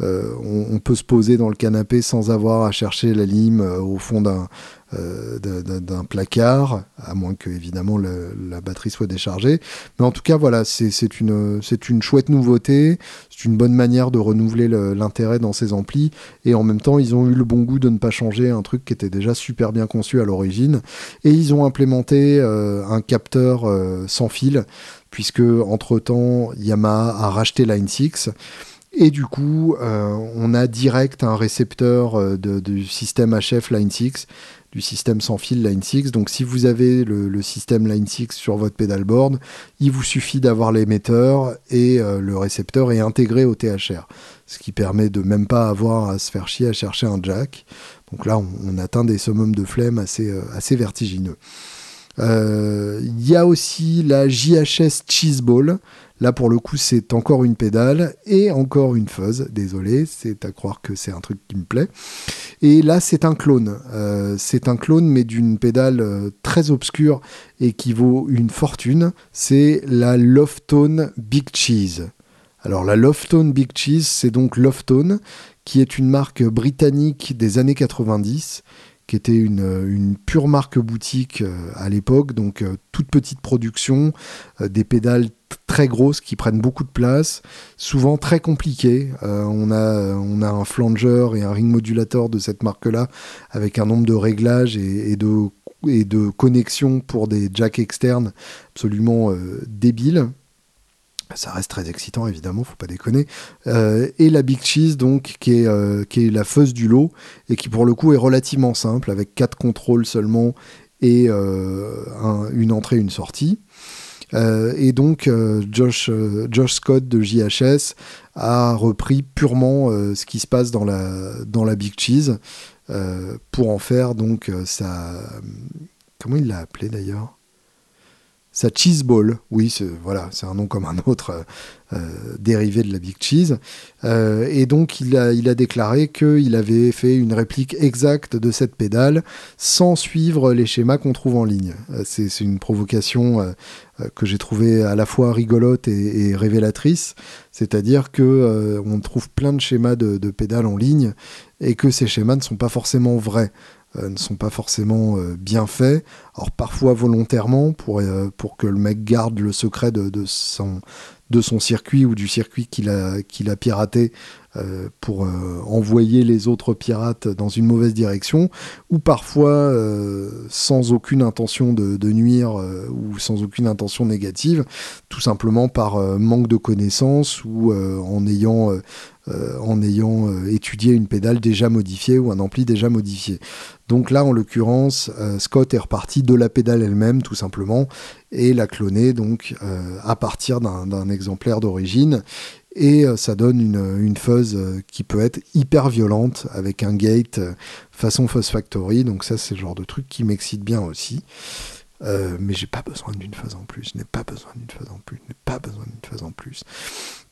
on, peut se poser dans le canapé sans avoir à chercher la lime au fond d'un euh, d'un placard, à moins que évidemment la batterie soit déchargée. Mais en tout cas, voilà, c'est une, une chouette nouveauté, c'est une bonne manière de renouveler l'intérêt dans ces amplis, et en même temps, ils ont eu le bon goût de ne pas changer un truc qui était déjà super bien conçu à l'origine, et ils ont implémenté euh, un capteur euh, sans fil, puisque entre-temps, Yamaha a racheté Line 6, et du coup, on a direct un récepteur du système HF Line 6 du système sans fil Line 6. Donc si vous avez le, système Line 6 sur votre pedalboard, il vous suffit d'avoir l'émetteur et euh, le récepteur est intégré au THR. Ce qui permet de même pas avoir à se faire chier à chercher un jack. Donc là, on, atteint des summums de flemme euh, assez vertigineux. Euh, il y a aussi la JHS Cheeseball. Là, pour le coup, c'est encore une pédale et encore une fuzz. Désolé, c'est à croire que c'est un truc qui me plaît. Et là, c'est un clone. Euh, c'est un clone, mais d'une pédale euh, très obscure et qui vaut une fortune. C'est la Loftone Big Cheese. Alors, la Loftone Big Cheese, c'est donc Loftone, qui est une marque britannique des années 90 qui était une, pure marque boutique euh, à l'époque, donc toute petite production, des pédales très grosses qui prennent beaucoup de place, souvent très compliquées. Euh, on, a, un flanger et un ring modulator de cette marque-là avec un nombre de réglages et, de, connexions pour des jacks externes absolument euh, débiles. Ça reste très excitant, évidemment, faut pas déconner. Euh, et la Big Cheese, donc, qui est, qui est la fausse du lot, et qui pour le coup est relativement simple, avec quatre contrôles seulement et une entrée, une sortie. Euh, et donc, euh, Josh, euh, Josh Scott de JHS a repris purement ce qui se passe dans la, dans la Big Cheese pour en faire donc sa. Comment il l'a appelé d'ailleurs? Sa cheese ball, oui, c'est voilà, un nom comme un autre dérivé de la Big Cheese. et donc il a, déclaré qu'il avait fait une réplique exacte de cette pédale sans suivre les schémas qu'on trouve en ligne. c'est une provocation euh, que j'ai trouvé à la fois rigolote et, révélatrice, c'est-à-dire que euh, on trouve plein de schémas de, pédales en ligne et que ces schémas ne sont pas forcément vrais. Euh, ne sont pas forcément bien faits. Alors parfois volontairement pour, pour que le mec garde le secret de, son, circuit ou du circuit qu'il a piraté euh, pour euh, envoyer les autres pirates dans une mauvaise direction, ou parfois euh, sans aucune intention de, nuire ou sans aucune intention négative, tout simplement par manque de connaissances ou en ayant en ayant étudié une pédale déjà modifiée ou un ampli déjà modifié. Donc là, en l'occurrence, Scott est reparti de la pédale elle-même, tout simplement, et l'a clonée donc à partir d'un exemplaire d'origine et euh, ça donne une, une fuzz euh, qui peut être hyper violente avec un gate euh, façon Fuzz Factory. Donc ça, c'est le genre de truc qui m'excite bien aussi. mais j'ai pas besoin d'une fuzz en plus, je n'ai pas besoin d'une fuzz en plus, je n'ai pas besoin d'une fuzz en plus.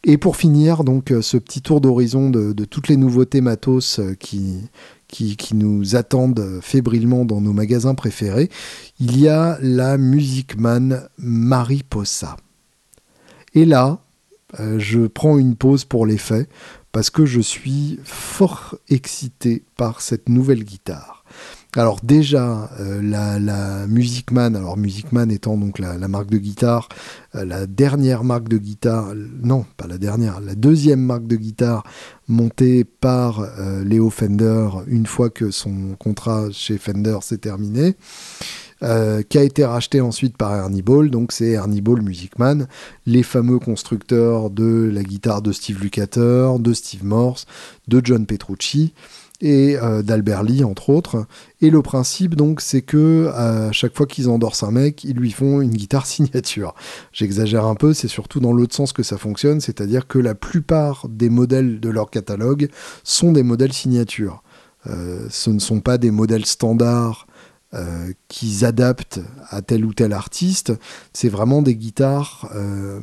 Et pour finir, donc ce petit tour d'horizon de, de, toutes les nouveautés matos qui, qui, qui, nous attendent fébrilement dans nos magasins préférés, il y a la Music Man Mariposa. Et là, euh, je prends une pause pour les faits parce que je suis fort excité par cette nouvelle guitare. Alors déjà, euh, la, Music Man, alors Music Man étant donc la, marque de guitare, euh, la dernière marque de guitare, non, pas la dernière, la deuxième marque de guitare montée par Léo Fender une fois que son contrat chez Fender s'est terminé. Euh, qui a été racheté ensuite par Ernie Ball. Donc c'est Ernie Ball Music Man, les fameux constructeurs de la guitare de Steve Lukather, de Steve Morse, de John Petrucci et euh, d'Albert Lee entre autres. Et le principe donc c'est que à chaque fois qu'ils endorsent un mec, ils lui font une guitare (laughs) signature. J'exagère un peu, c'est surtout dans l'autre sens que ça fonctionne, c'est-à-dire que la plupart des modèles de leur catalogue sont des modèles signature. Euh, ce ne sont pas des modèles standards euh, qu'ils adaptent à tel ou tel artiste. C'est vraiment des guitares euh,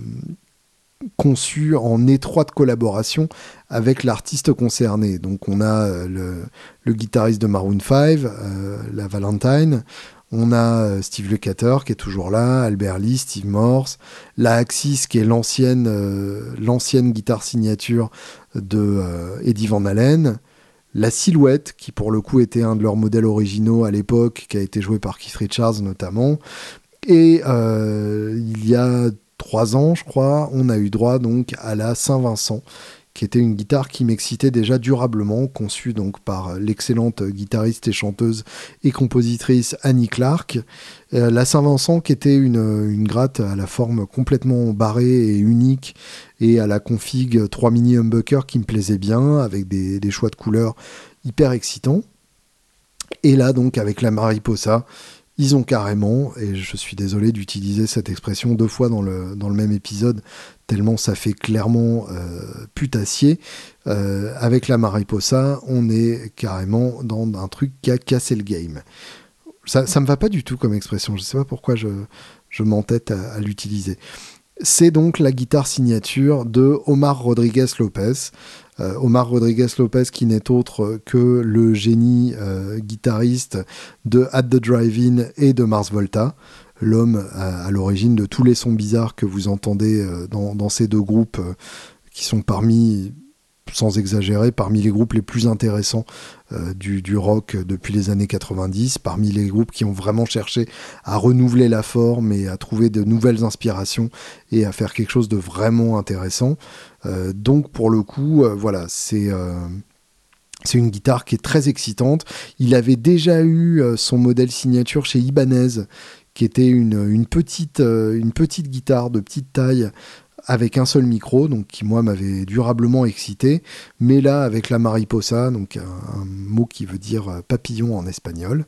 conçues en étroite collaboration avec l'artiste concerné. Donc on a euh, le, guitariste de Maroon 5, la Valentine, On a Steve Lukather qui est toujours là, Albert Lee, Steve Morse, la Axis qui est l'ancienne l'ancienne guitare signature de Eddie Van Halen, la Silhouette qui pour le coup était un de leurs modèles originaux à l'époque, qui a été joué par Keith Richards notamment. Et il y a trois ans, je crois, on a eu droit donc à la Saint-Vincent, qui était une guitare qui m'excitait déjà durablement, conçue donc par l'excellente guitariste et chanteuse et compositrice Annie Clark. Euh, la Saint-Vincent qui était une, gratte à la forme complètement barrée et unique et à la config 3 mini humbucker qui me plaisait bien, avec des, des choix de couleurs hyper excitants. Et là donc avec la Mariposa, ils ont carrément, et je suis désolé d'utiliser cette expression deux fois dans le, dans le même épisode, tellement ça fait clairement euh, putassier, euh, avec la Mariposa, on est carrément dans un truc qui a cassé le game. Ça, ça me va pas du tout comme expression, je sais pas pourquoi je, je m'entête à l'utiliser. C'est donc la guitare signature de Omar Rodriguez Lopez. Euh, Omar Rodriguez Lopez qui n'est autre que le génie euh, guitariste de At the Drive-In et de Mars Volta, l'homme à, l'origine de tous les sons bizarres que vous entendez euh, dans, ces deux groupes qui sont parmi sans exagérer, parmi les groupes les plus intéressants euh, du, rock depuis les années 90, parmi les groupes qui ont vraiment cherché à renouveler la forme et à trouver de nouvelles inspirations et à faire quelque chose de vraiment intéressant. Euh, donc pour le coup, euh, voilà, c'est... Une guitare qui est très excitante. Il avait déjà eu son modèle signature chez Ibanez, qui était une petite guitare de petite taille avec un seul micro, donc qui moi m'avait durablement excité, mais là avec la mariposa, donc un, mot qui veut dire euh, papillon en espagnol,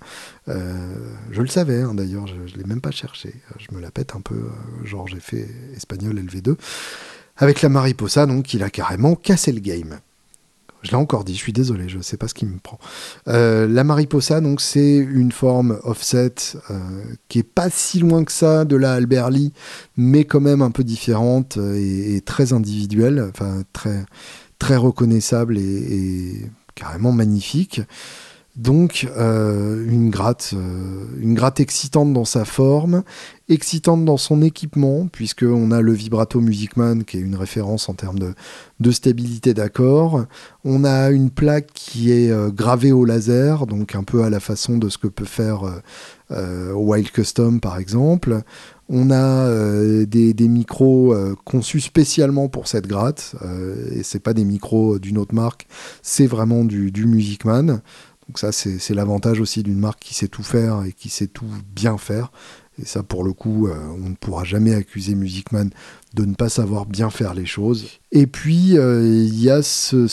euh, je le savais hein, d'ailleurs, je, ne l'ai même pas cherché, je me la pète un peu, euh, genre j'ai fait espagnol LV2, avec la mariposa, donc il a carrément cassé le game. Je l'ai encore dit, je suis désolé, je ne sais pas ce qui me prend. Euh, la Mariposa, donc, c'est une forme offset euh, qui est pas si loin que ça de la Alberly, mais quand même un peu différente et, très individuelle, enfin très, très reconnaissable et carrément magnifique. Donc euh, une gratte, euh, une gratte excitante dans sa forme, excitante dans son équipement, puisqu'on a le vibrato Musicman qui est une référence en termes de, stabilité d'accord. On a une plaque qui est euh, gravée au laser, donc un peu à la façon de ce que peut faire Wild Custom par exemple. On a des, micros conçus spécialement pour cette gratte, et c'est pas des micros d'une autre marque, c'est vraiment du, du Musicman. Donc ça, c'est l'avantage aussi d'une marque qui sait tout faire et qui sait tout bien faire. Et ça, pour le coup, euh, on ne pourra jamais accuser Musicman de ne pas savoir bien faire les choses. Et puis, euh, il y a ce,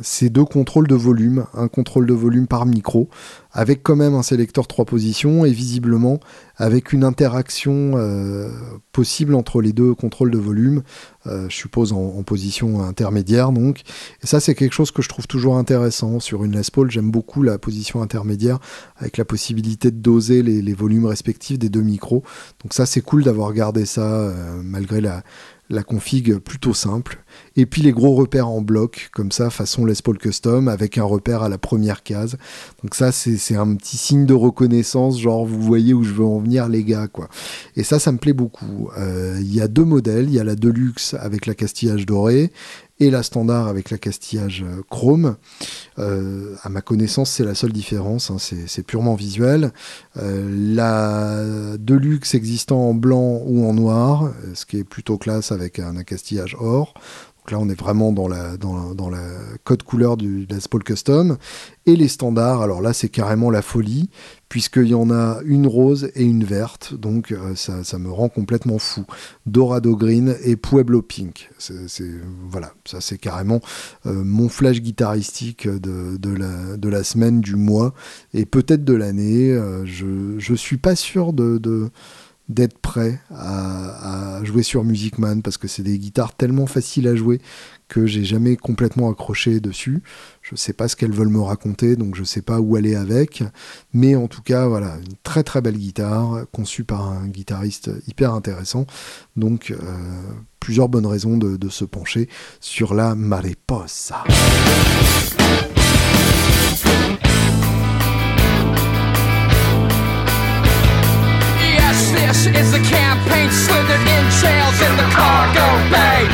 ces deux contrôles de volume, un contrôle de volume par micro, avec quand même un sélecteur trois positions, et visiblement avec une interaction euh, possible entre les deux contrôles de volume, euh, je suppose en, position intermédiaire donc. Et ça, c'est quelque chose que je trouve toujours intéressant. Sur une Les Paul, j'aime beaucoup la position intermédiaire, avec la possibilité de doser les, les volumes respectifs des deux micros. Donc ça, c'est cool d'avoir gardé ça, malgré malgré la, la config plutôt simple. Et puis les gros repères en bloc, comme ça, façon Les Paul Custom, avec un repère à la première case. Donc ça, c'est un petit signe de reconnaissance, genre vous voyez où je veux en venir les gars, quoi. Et ça, ça me plaît beaucoup. Euh, il y a deux modèles, il y a la Deluxe avec la castillage doré, et la standard avec la castillage euh, chrome. Euh, à ma connaissance, c'est la seule différence, hein, c'est purement visuel. Euh, la Deluxe existant en blanc ou en noir, ce qui est plutôt classe avec un accastillage or. Donc là, on est vraiment dans la, la, code couleur du Les Paul Custom. Et les standards, alors là, c'est carrément la folie, puisqu'il y en a une rose et une verte. Donc euh, ça, me rend complètement fou. Dorado Green et Pueblo Pink. Voilà, ça c'est carrément euh, mon flash guitaristique de, la, de, la, semaine, du mois, et peut-être de l'année. Euh, je ne suis pas sûr de d'être prêt à, jouer sur Music Man parce que c'est des guitares tellement faciles à jouer que j'ai jamais complètement accroché dessus. Je sais pas ce qu'elles veulent me raconter, donc je sais pas où aller avec. Mais en tout cas, voilà, une très très belle guitare conçue par un guitariste hyper intéressant. Donc euh, plusieurs bonnes raisons de, de se pencher sur la Mariposa. This is the campaign slithered in trails in the cargo bay.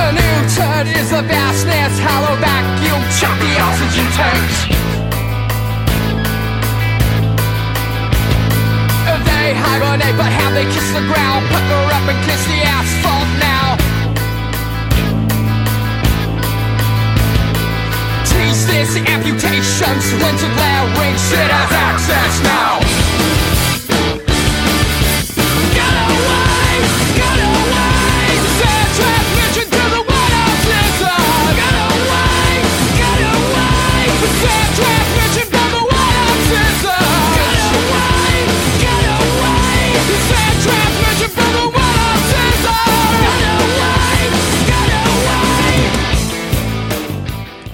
A new turd is the vastness, hollow vacuum, the oxygen tanks. They hibernate, but how they kiss the ground, pucker up and kiss the asphalt now. tease this Amputations, rented larynx It has access now. Got away, away transmission to the away, away transmission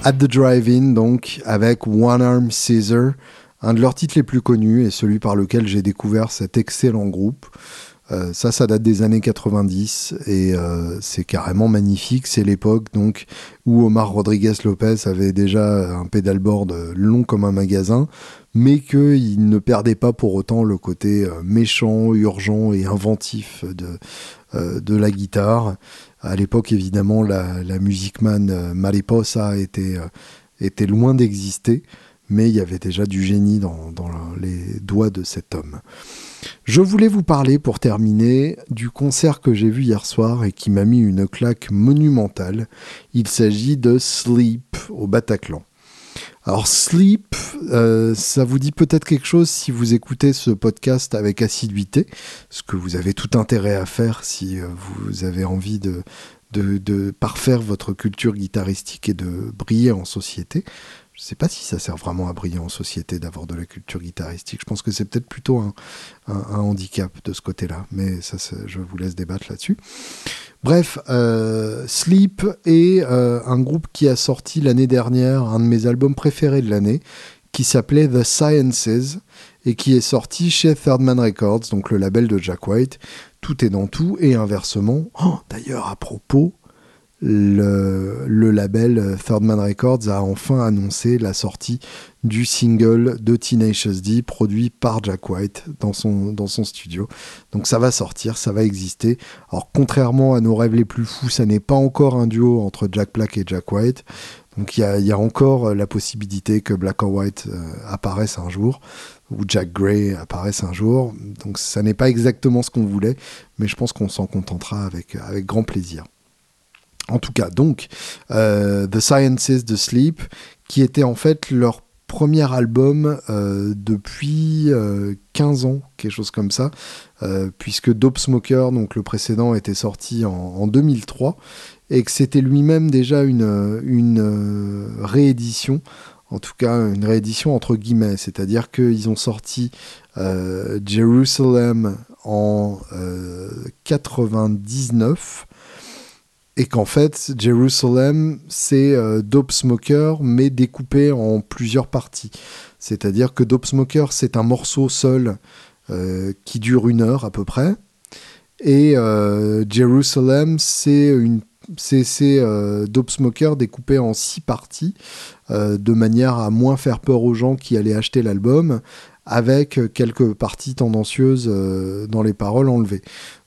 At the Drive-In, donc, avec One Arm Caesar, un de leurs titres les plus connus et celui par lequel j'ai découvert cet excellent groupe. Euh, ça, ça date des années 90 et euh, c'est carrément magnifique. C'est l'époque donc où Omar Rodriguez Lopez avait déjà un pédalboard long comme un magasin, mais qu'il ne perdait pas pour autant le côté euh, méchant, urgent et inventif euh, de la guitare. À l'époque, évidemment, la, la Music Man euh, Mariposa était, euh, était loin d'exister, mais il y avait déjà du génie dans les doigts de cet homme. Je voulais vous parler, pour terminer, du concert que j'ai vu hier soir et qui m'a mis une claque monumentale. Il s'agit de Sleep au Bataclan. Alors Sleep, euh, ça vous dit peut-être quelque chose si vous écoutez ce podcast avec assiduité, ce que vous avez tout intérêt à faire si euh, vous avez envie de, parfaire votre culture guitaristique et de briller en société. Je ne sais pas si ça sert vraiment à briller en société d'avoir de la culture guitaristique. Je pense que c'est peut-être plutôt un, handicap de ce côté-là, mais ça, je vous laisse débattre là-dessus. Bref, euh, Sleep est euh, un groupe qui a sorti l'année dernière un de mes albums préférés de l'année, qui s'appelait The Sciences et qui est sorti chez Third Man Records, donc le label de Jack White. Tout est dans tout et inversement. Oh, D'ailleurs, à propos, le, le label euh, Third Man Records a enfin annoncé la sortie du single de Tenacious D produit par Jack White dans son, dans son studio. Donc ça va sortir, ça va exister. Alors contrairement à nos rêves les plus fous, ça n'est pas encore un duo entre Jack Black et Jack White. Donc il y a, il y a encore euh, la possibilité que Black or White euh, apparaisse un jour ou Jack Gray apparaisse un jour. Donc ça n'est pas exactement ce qu'on voulait, mais je pense qu'on s'en contentera avec, avec grand plaisir. En tout cas, donc, euh, The Sciences de Sleep, qui était en fait leur premier album euh, depuis euh, 15 ans, quelque chose comme ça, euh, puisque Dope Smoker, donc le précédent, était sorti en, en 2003, et que c'était lui-même déjà une, une euh, réédition, en tout cas une réédition entre guillemets, c'est-à-dire qu'ils ont sorti euh, Jerusalem en euh, 99, et qu'en fait, Jerusalem, c'est euh, Dope Smoker, mais découpé en plusieurs parties. C'est-à-dire que Dope Smoker, c'est un morceau seul euh, qui dure une heure à peu près. Et euh, Jerusalem, c'est une c'est Dope Smoker découpé en six parties de manière à moins faire peur aux gens qui allaient acheter l'album avec quelques parties tendancieuses euh, dans les paroles enlevées.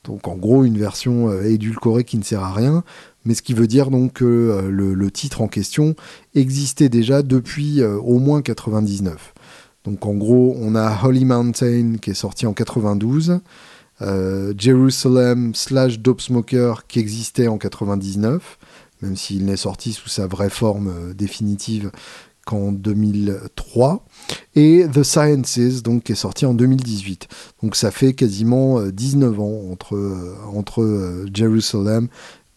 Donc en gros une version euh, édulcorée qui ne sert à rien, mais ce qui veut dire donc que euh, le, titre en question existait déjà depuis au moins 99. Donc en gros on a Holy Mountain qui est sorti en 92, euh, Jerusalem slash Dope Smoker qui existait en 99, même s'il n'est sorti sous sa vraie forme définitive qu'en 2003, et The Sciences, donc, qui est sorti en 2018. Donc ça fait quasiment euh, 19 ans entre, euh, entre euh, Jerusalem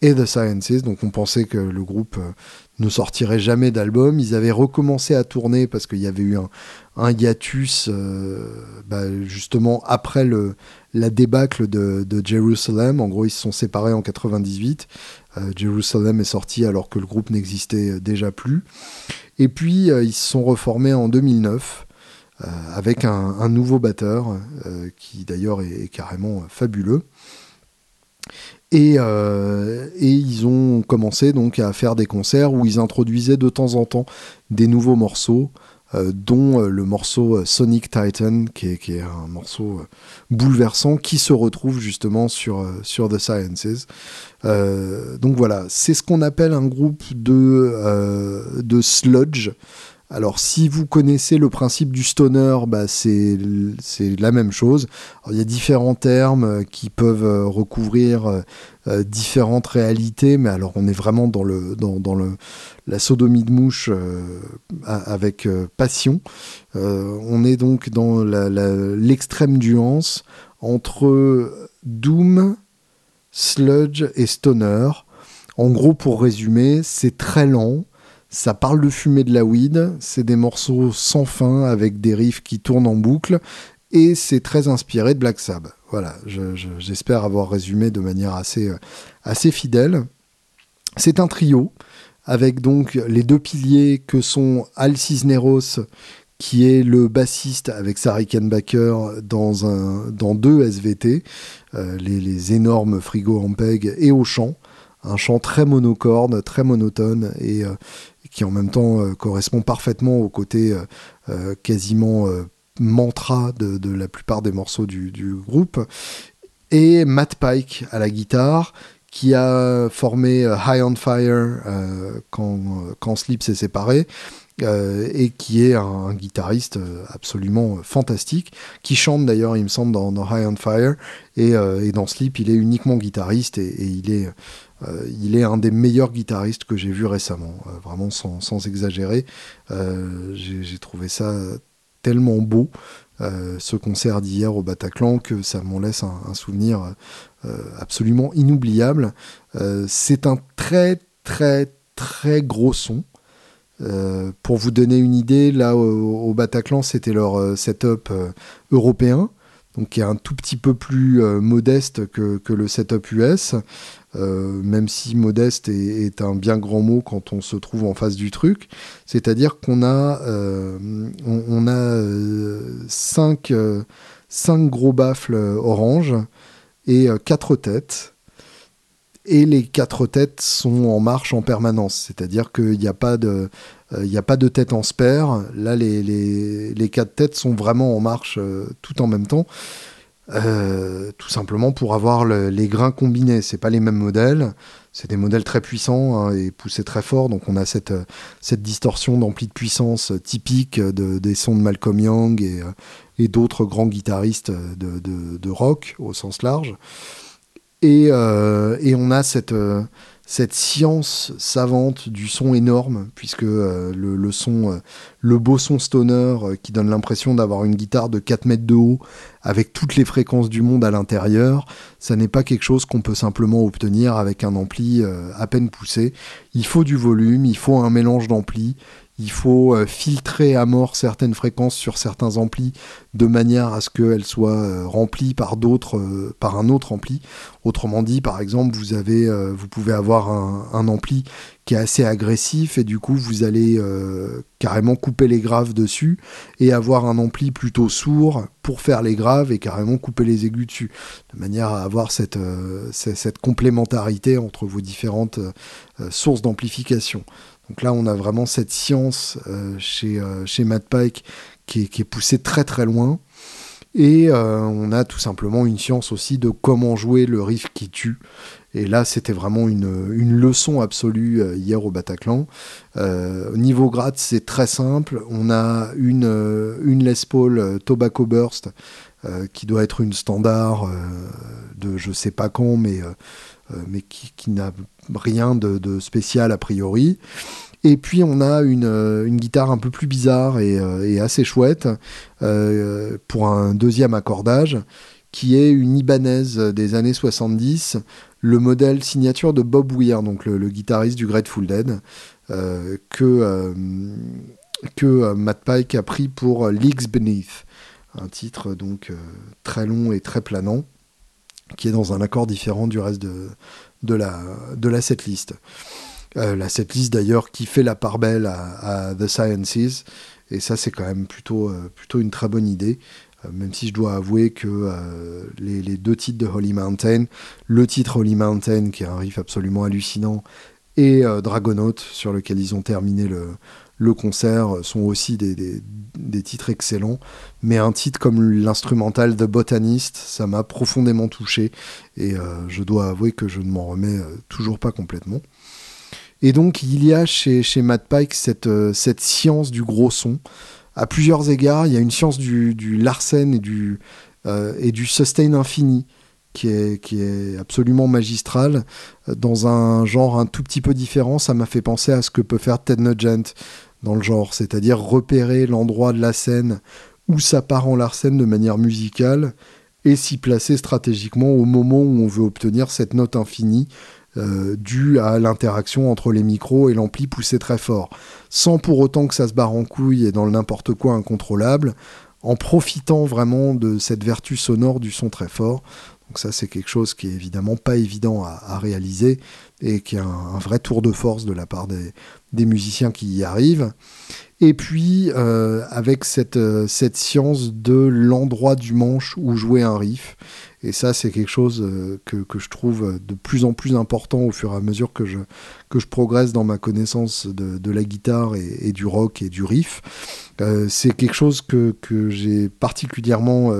et The Sciences, donc on pensait que le groupe euh, ne sortirait jamais d'album. Ils avaient recommencé à tourner parce qu'il y avait eu un, hiatus euh, bah, justement après le, la débâcle de, Jerusalem. En gros, ils se sont séparés en 98. Euh, Jerusalem est sorti alors que le groupe n'existait déjà plus. Et puis, euh, ils se sont reformés en 2009 euh, avec un, nouveau batteur euh, qui d'ailleurs est, carrément fabuleux. Et, ils ont commencé donc à faire des concerts où ils introduisaient de temps en temps des nouveaux morceaux dont le morceau Sonic Titan, qui est, qui est un morceau bouleversant, qui se retrouve justement sur, sur The Sciences. Euh, donc voilà, c'est ce qu'on appelle un groupe de, euh, de sludge. Alors, si vous connaissez le principe du stoner, bah, c'est la même chose. Il y a différents termes euh, qui peuvent recouvrir différentes réalités, mais alors on est vraiment dans, le, dans, dans le, la sodomie de mouche avec passion. On est donc dans la- la- l'extrême nuance entre doom, sludge et stoner. En gros, pour résumer, c'est très lent. Ça parle de fumer de la weed. C'est des morceaux sans fin avec des riffs qui tournent en boucle. Et c'est très inspiré de Black Sabbath. Voilà, je- je- j'espère avoir résumé de manière assez, euh, assez fidèle. C'est un trio avec donc les deux piliers que sont Al Cisneros, qui est le bassiste avec Sarah Rickenbacker dans, dans deux SVT, euh, les, les énormes frigos Ampeg et au chant. Un chant très monocorde, très monotone et euh, qui en même temps euh, correspond parfaitement au côté quasiment mantra de, la plupart des morceaux du, groupe. Et Matt Pike à la guitare, qui a formé High on Fire quand, quand Sleep s'est séparé, euh, et qui est un, guitariste euh, absolument euh, fantastique, qui chante d'ailleurs, il me semble, dans, High on Fire, et, dans Sleep, il est uniquement guitariste, et, il, est, il est un des meilleurs guitaristes que j'ai vu récemment, vraiment sans, sans exagérer. J'ai trouvé ça tellement beau, ce concert d'hier au Bataclan, que ça m'en laisse un, souvenir absolument inoubliable. C'est un très très très gros son. Euh, pour vous donner une idée, là au, Bataclan, c'était leur euh, setup euh, européen, donc qui est un tout petit peu plus modeste que, le setup US, même si modeste est, un bien grand mot quand on se trouve en face du truc. C'est-à-dire qu'on a, on, on cinq, cinq gros baffles orange et quatre têtes. Et les quatre têtes sont en marche en permanence, c'est-à-dire qu'il n'y a pas de, euh, a pas de tête en spare. Là, les, quatre têtes sont vraiment en marche euh, tout en même temps. Euh, tout simplement pour avoir le- les grains combinés. C'est pas les mêmes modèles. C'est des modèles très puissants hein, et poussés très fort. Donc on a cette, distorsion d'ampli de puissance typique de, des sons de Malcolm Young et, d'autres grands guitaristes de rock au sens large. Et, euh, et on a cette, euh, cette science savante du son énorme, puisque euh, le, son, euh, le beau son stoner qui donne l'impression d'avoir une guitare de 4 mètres de haut avec toutes les fréquences du monde à l'intérieur, ça n'est pas quelque chose qu'on peut simplement obtenir avec un ampli à peine poussé. Il faut du volume, il faut un mélange d'amplis, il faut euh, filtrer à mort certaines fréquences sur certains amplis de manière à ce qu'elles soient euh, remplies euh, par un autre ampli. Autrement dit, par exemple, vous pouvez avoir un, ampli qui est assez agressif et du coup vous allez carrément couper les graves dessus et avoir un ampli plutôt sourd pour faire les graves et carrément couper les aigus dessus, de manière à avoir cette, complémentarité entre vos différentes sources d'amplification. Donc là, on a vraiment cette science euh, chez, euh, chez Matt Pike qui est, poussée très très loin. Et euh, on a tout simplement une science aussi de comment jouer le riff qui tue. Et là, c'était vraiment une, leçon absolue hier au Bataclan. Au niveau grade, c'est très simple. On a une, Les Paul Tobacco Burst qui doit être une standard de je sais pas quand, mais, mais qui, qui n'a rien de, de spécial a priori. Et puis on a une, euh, une guitare un peu plus bizarre et, euh, assez chouette euh, pour un deuxième accordage qui est une Ibanez des années 70, le modèle signature de Bob Weir, donc le, guitariste du Grateful Dead, euh, que, euh, que euh, Matt Pike a pris pour Leagues Beneath, un titre donc euh, très long et très planant, qui est dans un accord différent du reste de, de, la, de la setlist. Euh, la setlist d'ailleurs qui fait la part belle à, The Sciences, et ça c'est quand même plutôt, euh, plutôt une très bonne idée. Euh, même si je dois avouer que les, les deux titres de Holy Mountain, le titre Holy Mountain qui est un riff absolument hallucinant, et Dragonaut sur lequel ils ont terminé le, le concert sont aussi des, des- titres excellents. Mais un titre comme l'instrumental The Botanist, ça m'a profondément touché. Et euh, je dois avouer que je ne m'en remets euh, toujours pas complètement. Et donc, il y a chez, chez Matt Pike cette, euh, cette science du gros son. À plusieurs égards, il y a une science du, du Larsen et du, euh, et du sustain infini qui est, absolument magistrale. Euh, Dans un genre un tout petit peu différent, ça m'a fait penser à ce que peut faire Ted Nugent dans le genre, c'est-à-dire repérer l'endroit de la scène où ça part en de manière musicale et s'y placer stratégiquement au moment où on veut obtenir cette note infinie euh, due à l'interaction entre les micros et l'ampli poussé très fort, sans pour autant que ça se barre en couille et dans le n'importe quoi incontrôlable, en profitant vraiment de cette vertu sonore du son très fort. Donc ça, c'est quelque chose qui est évidemment pas évident à, réaliser et qui est un, vrai tour de force de la part des, musiciens qui y arrivent. Et puis, euh, avec cette, euh, cette science de l'endroit du manche où jouer un riff. Et ça, c'est quelque chose euh, que, je trouve de plus en plus important au fur et à mesure que je, progresse dans ma connaissance de, la guitare et, du rock et du riff. C'est quelque chose que, j'ai particulièrement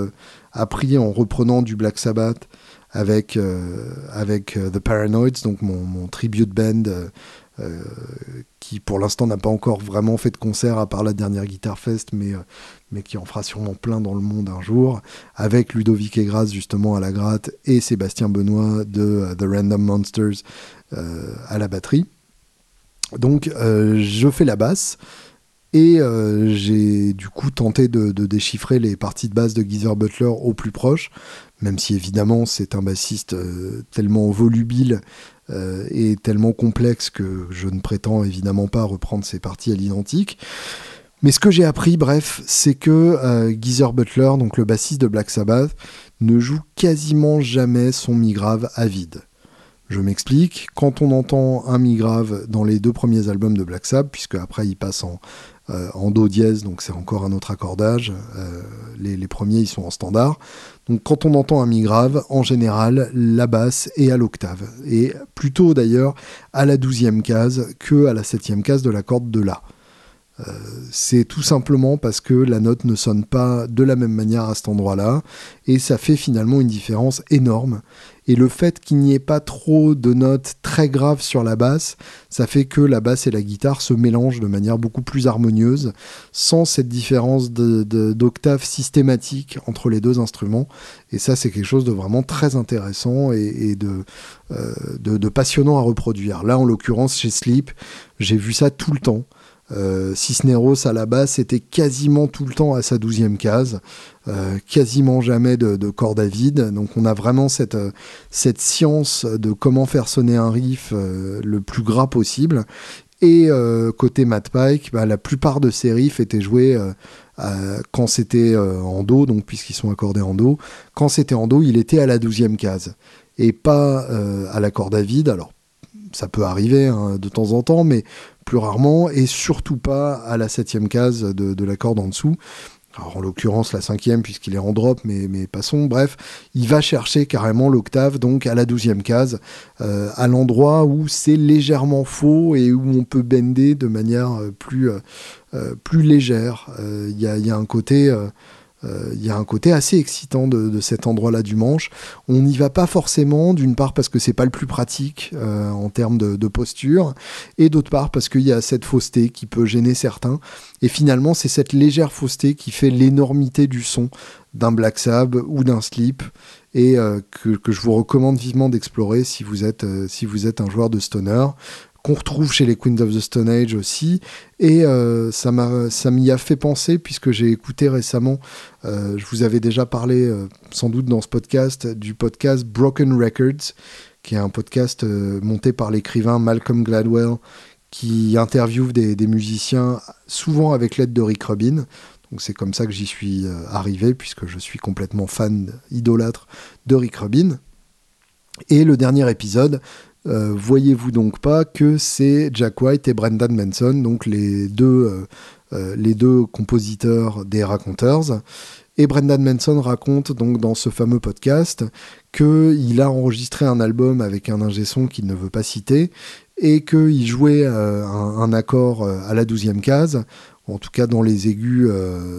appris en reprenant du Black Sabbath avec, euh, avec euh, The Paranoids, donc mon, mon tribute band euh, qui pour l'instant n'a pas encore vraiment fait de concert à part la dernière Guitar Fest, mais, mais qui en fera sûrement plein dans le monde un jour, avec Ludovic Egras justement à la gratte et Sébastien Benoît de The Random Monsters à la batterie. Donc je fais la basse. Et euh, j'ai du coup tenté de, déchiffrer les parties de basse de Geezer Butler au plus proche, même si évidemment c'est un bassiste euh, tellement volubile euh, et tellement complexe que je ne prétends évidemment pas reprendre ses parties à l'identique. Mais ce que j'ai appris, bref, c'est que Geezer Butler, donc le bassiste de Black Sabbath, ne joue quasiment jamais son mi grave à vide. Je m'explique, quand on entend un mi grave dans les deux premiers albums de Black Sabbath, puisque après il passe en, euh, do dièse, donc c'est encore un autre accordage, euh, les, les premiers ils sont en standard. Donc quand on entend un mi grave, en général, la basse est à l'octave, et plutôt d'ailleurs à la douzième case que à la septième case de la corde de La. C'est tout simplement parce que la note ne sonne pas de la même manière à cet endroit-là, et ça fait finalement une différence énorme. Et le fait qu'il n'y ait pas trop de notes très graves sur la basse, ça fait que la basse et la guitare se mélangent de manière beaucoup plus harmonieuse, sans cette différence d'octave systématique entre les deux instruments. Et ça, c'est quelque chose de vraiment très intéressant et, euh, de, de passionnant à reproduire. Là, en l'occurrence, chez Sleep, j'ai vu ça tout le temps. Euh, Cisneros à la basse était quasiment tout le temps à sa douzième case, euh, quasiment jamais de, de corde à vide. Donc on a vraiment cette, euh, science de comment faire sonner un riff le plus gras possible. Et côté Matt Pike, bah, la plupart de ces riffs étaient joués quand c'était en do, donc puisqu'ils sont accordés en do. Quand c'était en do, il était à la douzième case et pas à la corde à vide. Alors ça peut arriver hein, de temps en temps, mais plus rarement, et surtout pas à la septième case de, la corde en dessous. En l'occurrence la cinquième puisqu'il est en drop, mais, passons. Bref, il va chercher carrément l'octave donc à la douzième case, euh, à l'endroit où c'est légèrement faux et où on peut bender de manière euh, plus, euh, plus légère. Il y a un côté... euh, il y a un côté assez excitant de, cet endroit-là du manche. On n'y va pas forcément, d'une part parce que c'est pas le plus pratique euh, en termes de, posture, et d'autre part parce qu'il y a cette fausseté qui peut gêner certains. Et finalement, c'est cette légère fausseté qui fait l'énormité du son d'un Black Sabbath ou d'un Sleep, et euh, que, je vous recommande vivement d'explorer si vous êtes un joueur de stoner qu'on retrouve chez les Queens of the Stone Age aussi. Et euh, ça m'y a fait penser puisque j'ai écouté récemment, euh, je vous avais déjà parlé euh, sans doute dans ce podcast, du podcast Broken Records, qui est un podcast monté par l'écrivain Malcolm Gladwell, qui interviewe des, des musiciens, souvent avec l'aide de Rick Rubin. Donc c'est comme ça que j'y suis arrivé, puisque je suis complètement fan, idolâtre de Rick Rubin. Et le dernier épisode, euh, voyez-vous donc pas que c'est Jack White et Brendan Manson, donc les deux, euh, euh, les deux compositeurs des Raconteurs. Et Brendan Manson raconte donc dans ce fameux podcast qu'il a enregistré un album avec un ingé son qu'il ne veut pas citer et qu'il jouait un, accord à la douzième case, en tout cas dans les aigus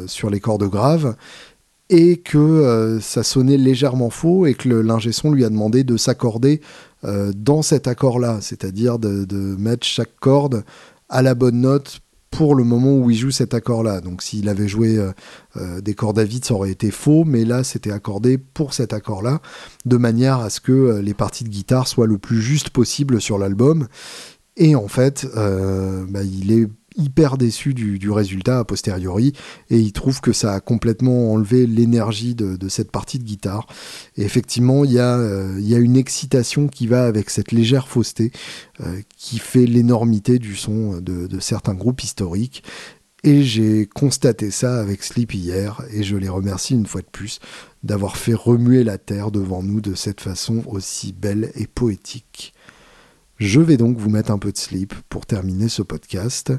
sur les cordes graves, et que ça sonnait légèrement faux et que l'ingé son lui a demandé de s'accorder dans cet accord-là, c'est-à-dire de, mettre chaque corde à la bonne note pour le moment où il joue cet accord-là. Donc s'il avait joué euh, euh, des cordes à vide, ça aurait été faux, mais là c'était accordé pour cet accord-là, de manière à ce que euh, les parties de guitare soient le plus juste possible sur l'album. Et en fait, bah, il est hyper déçu du, résultat a posteriori et il trouve que ça a complètement enlevé l'énergie de, cette partie de guitare. Et effectivement, il y, a, euh, il y a une excitation qui va avec cette légère fausseté euh, qui fait l'énormité du son de, de certains groupes historiques. Et j'ai constaté ça avec Sleep hier et je les remercie une fois de plus d'avoir fait remuer la terre devant nous de cette façon aussi belle et poétique. Je vais donc vous mettre un peu de sleep pour terminer ce podcast.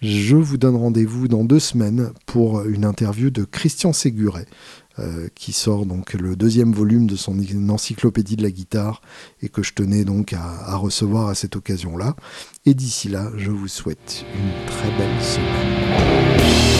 Je vous donne rendez-vous dans deux semaines pour une interview de Christian Séguret, euh, qui sort donc le deuxième volume de son encyclopédie de la guitare et que je tenais donc à, à recevoir à cette occasion-là. Et d'ici là, je vous souhaite une très belle semaine.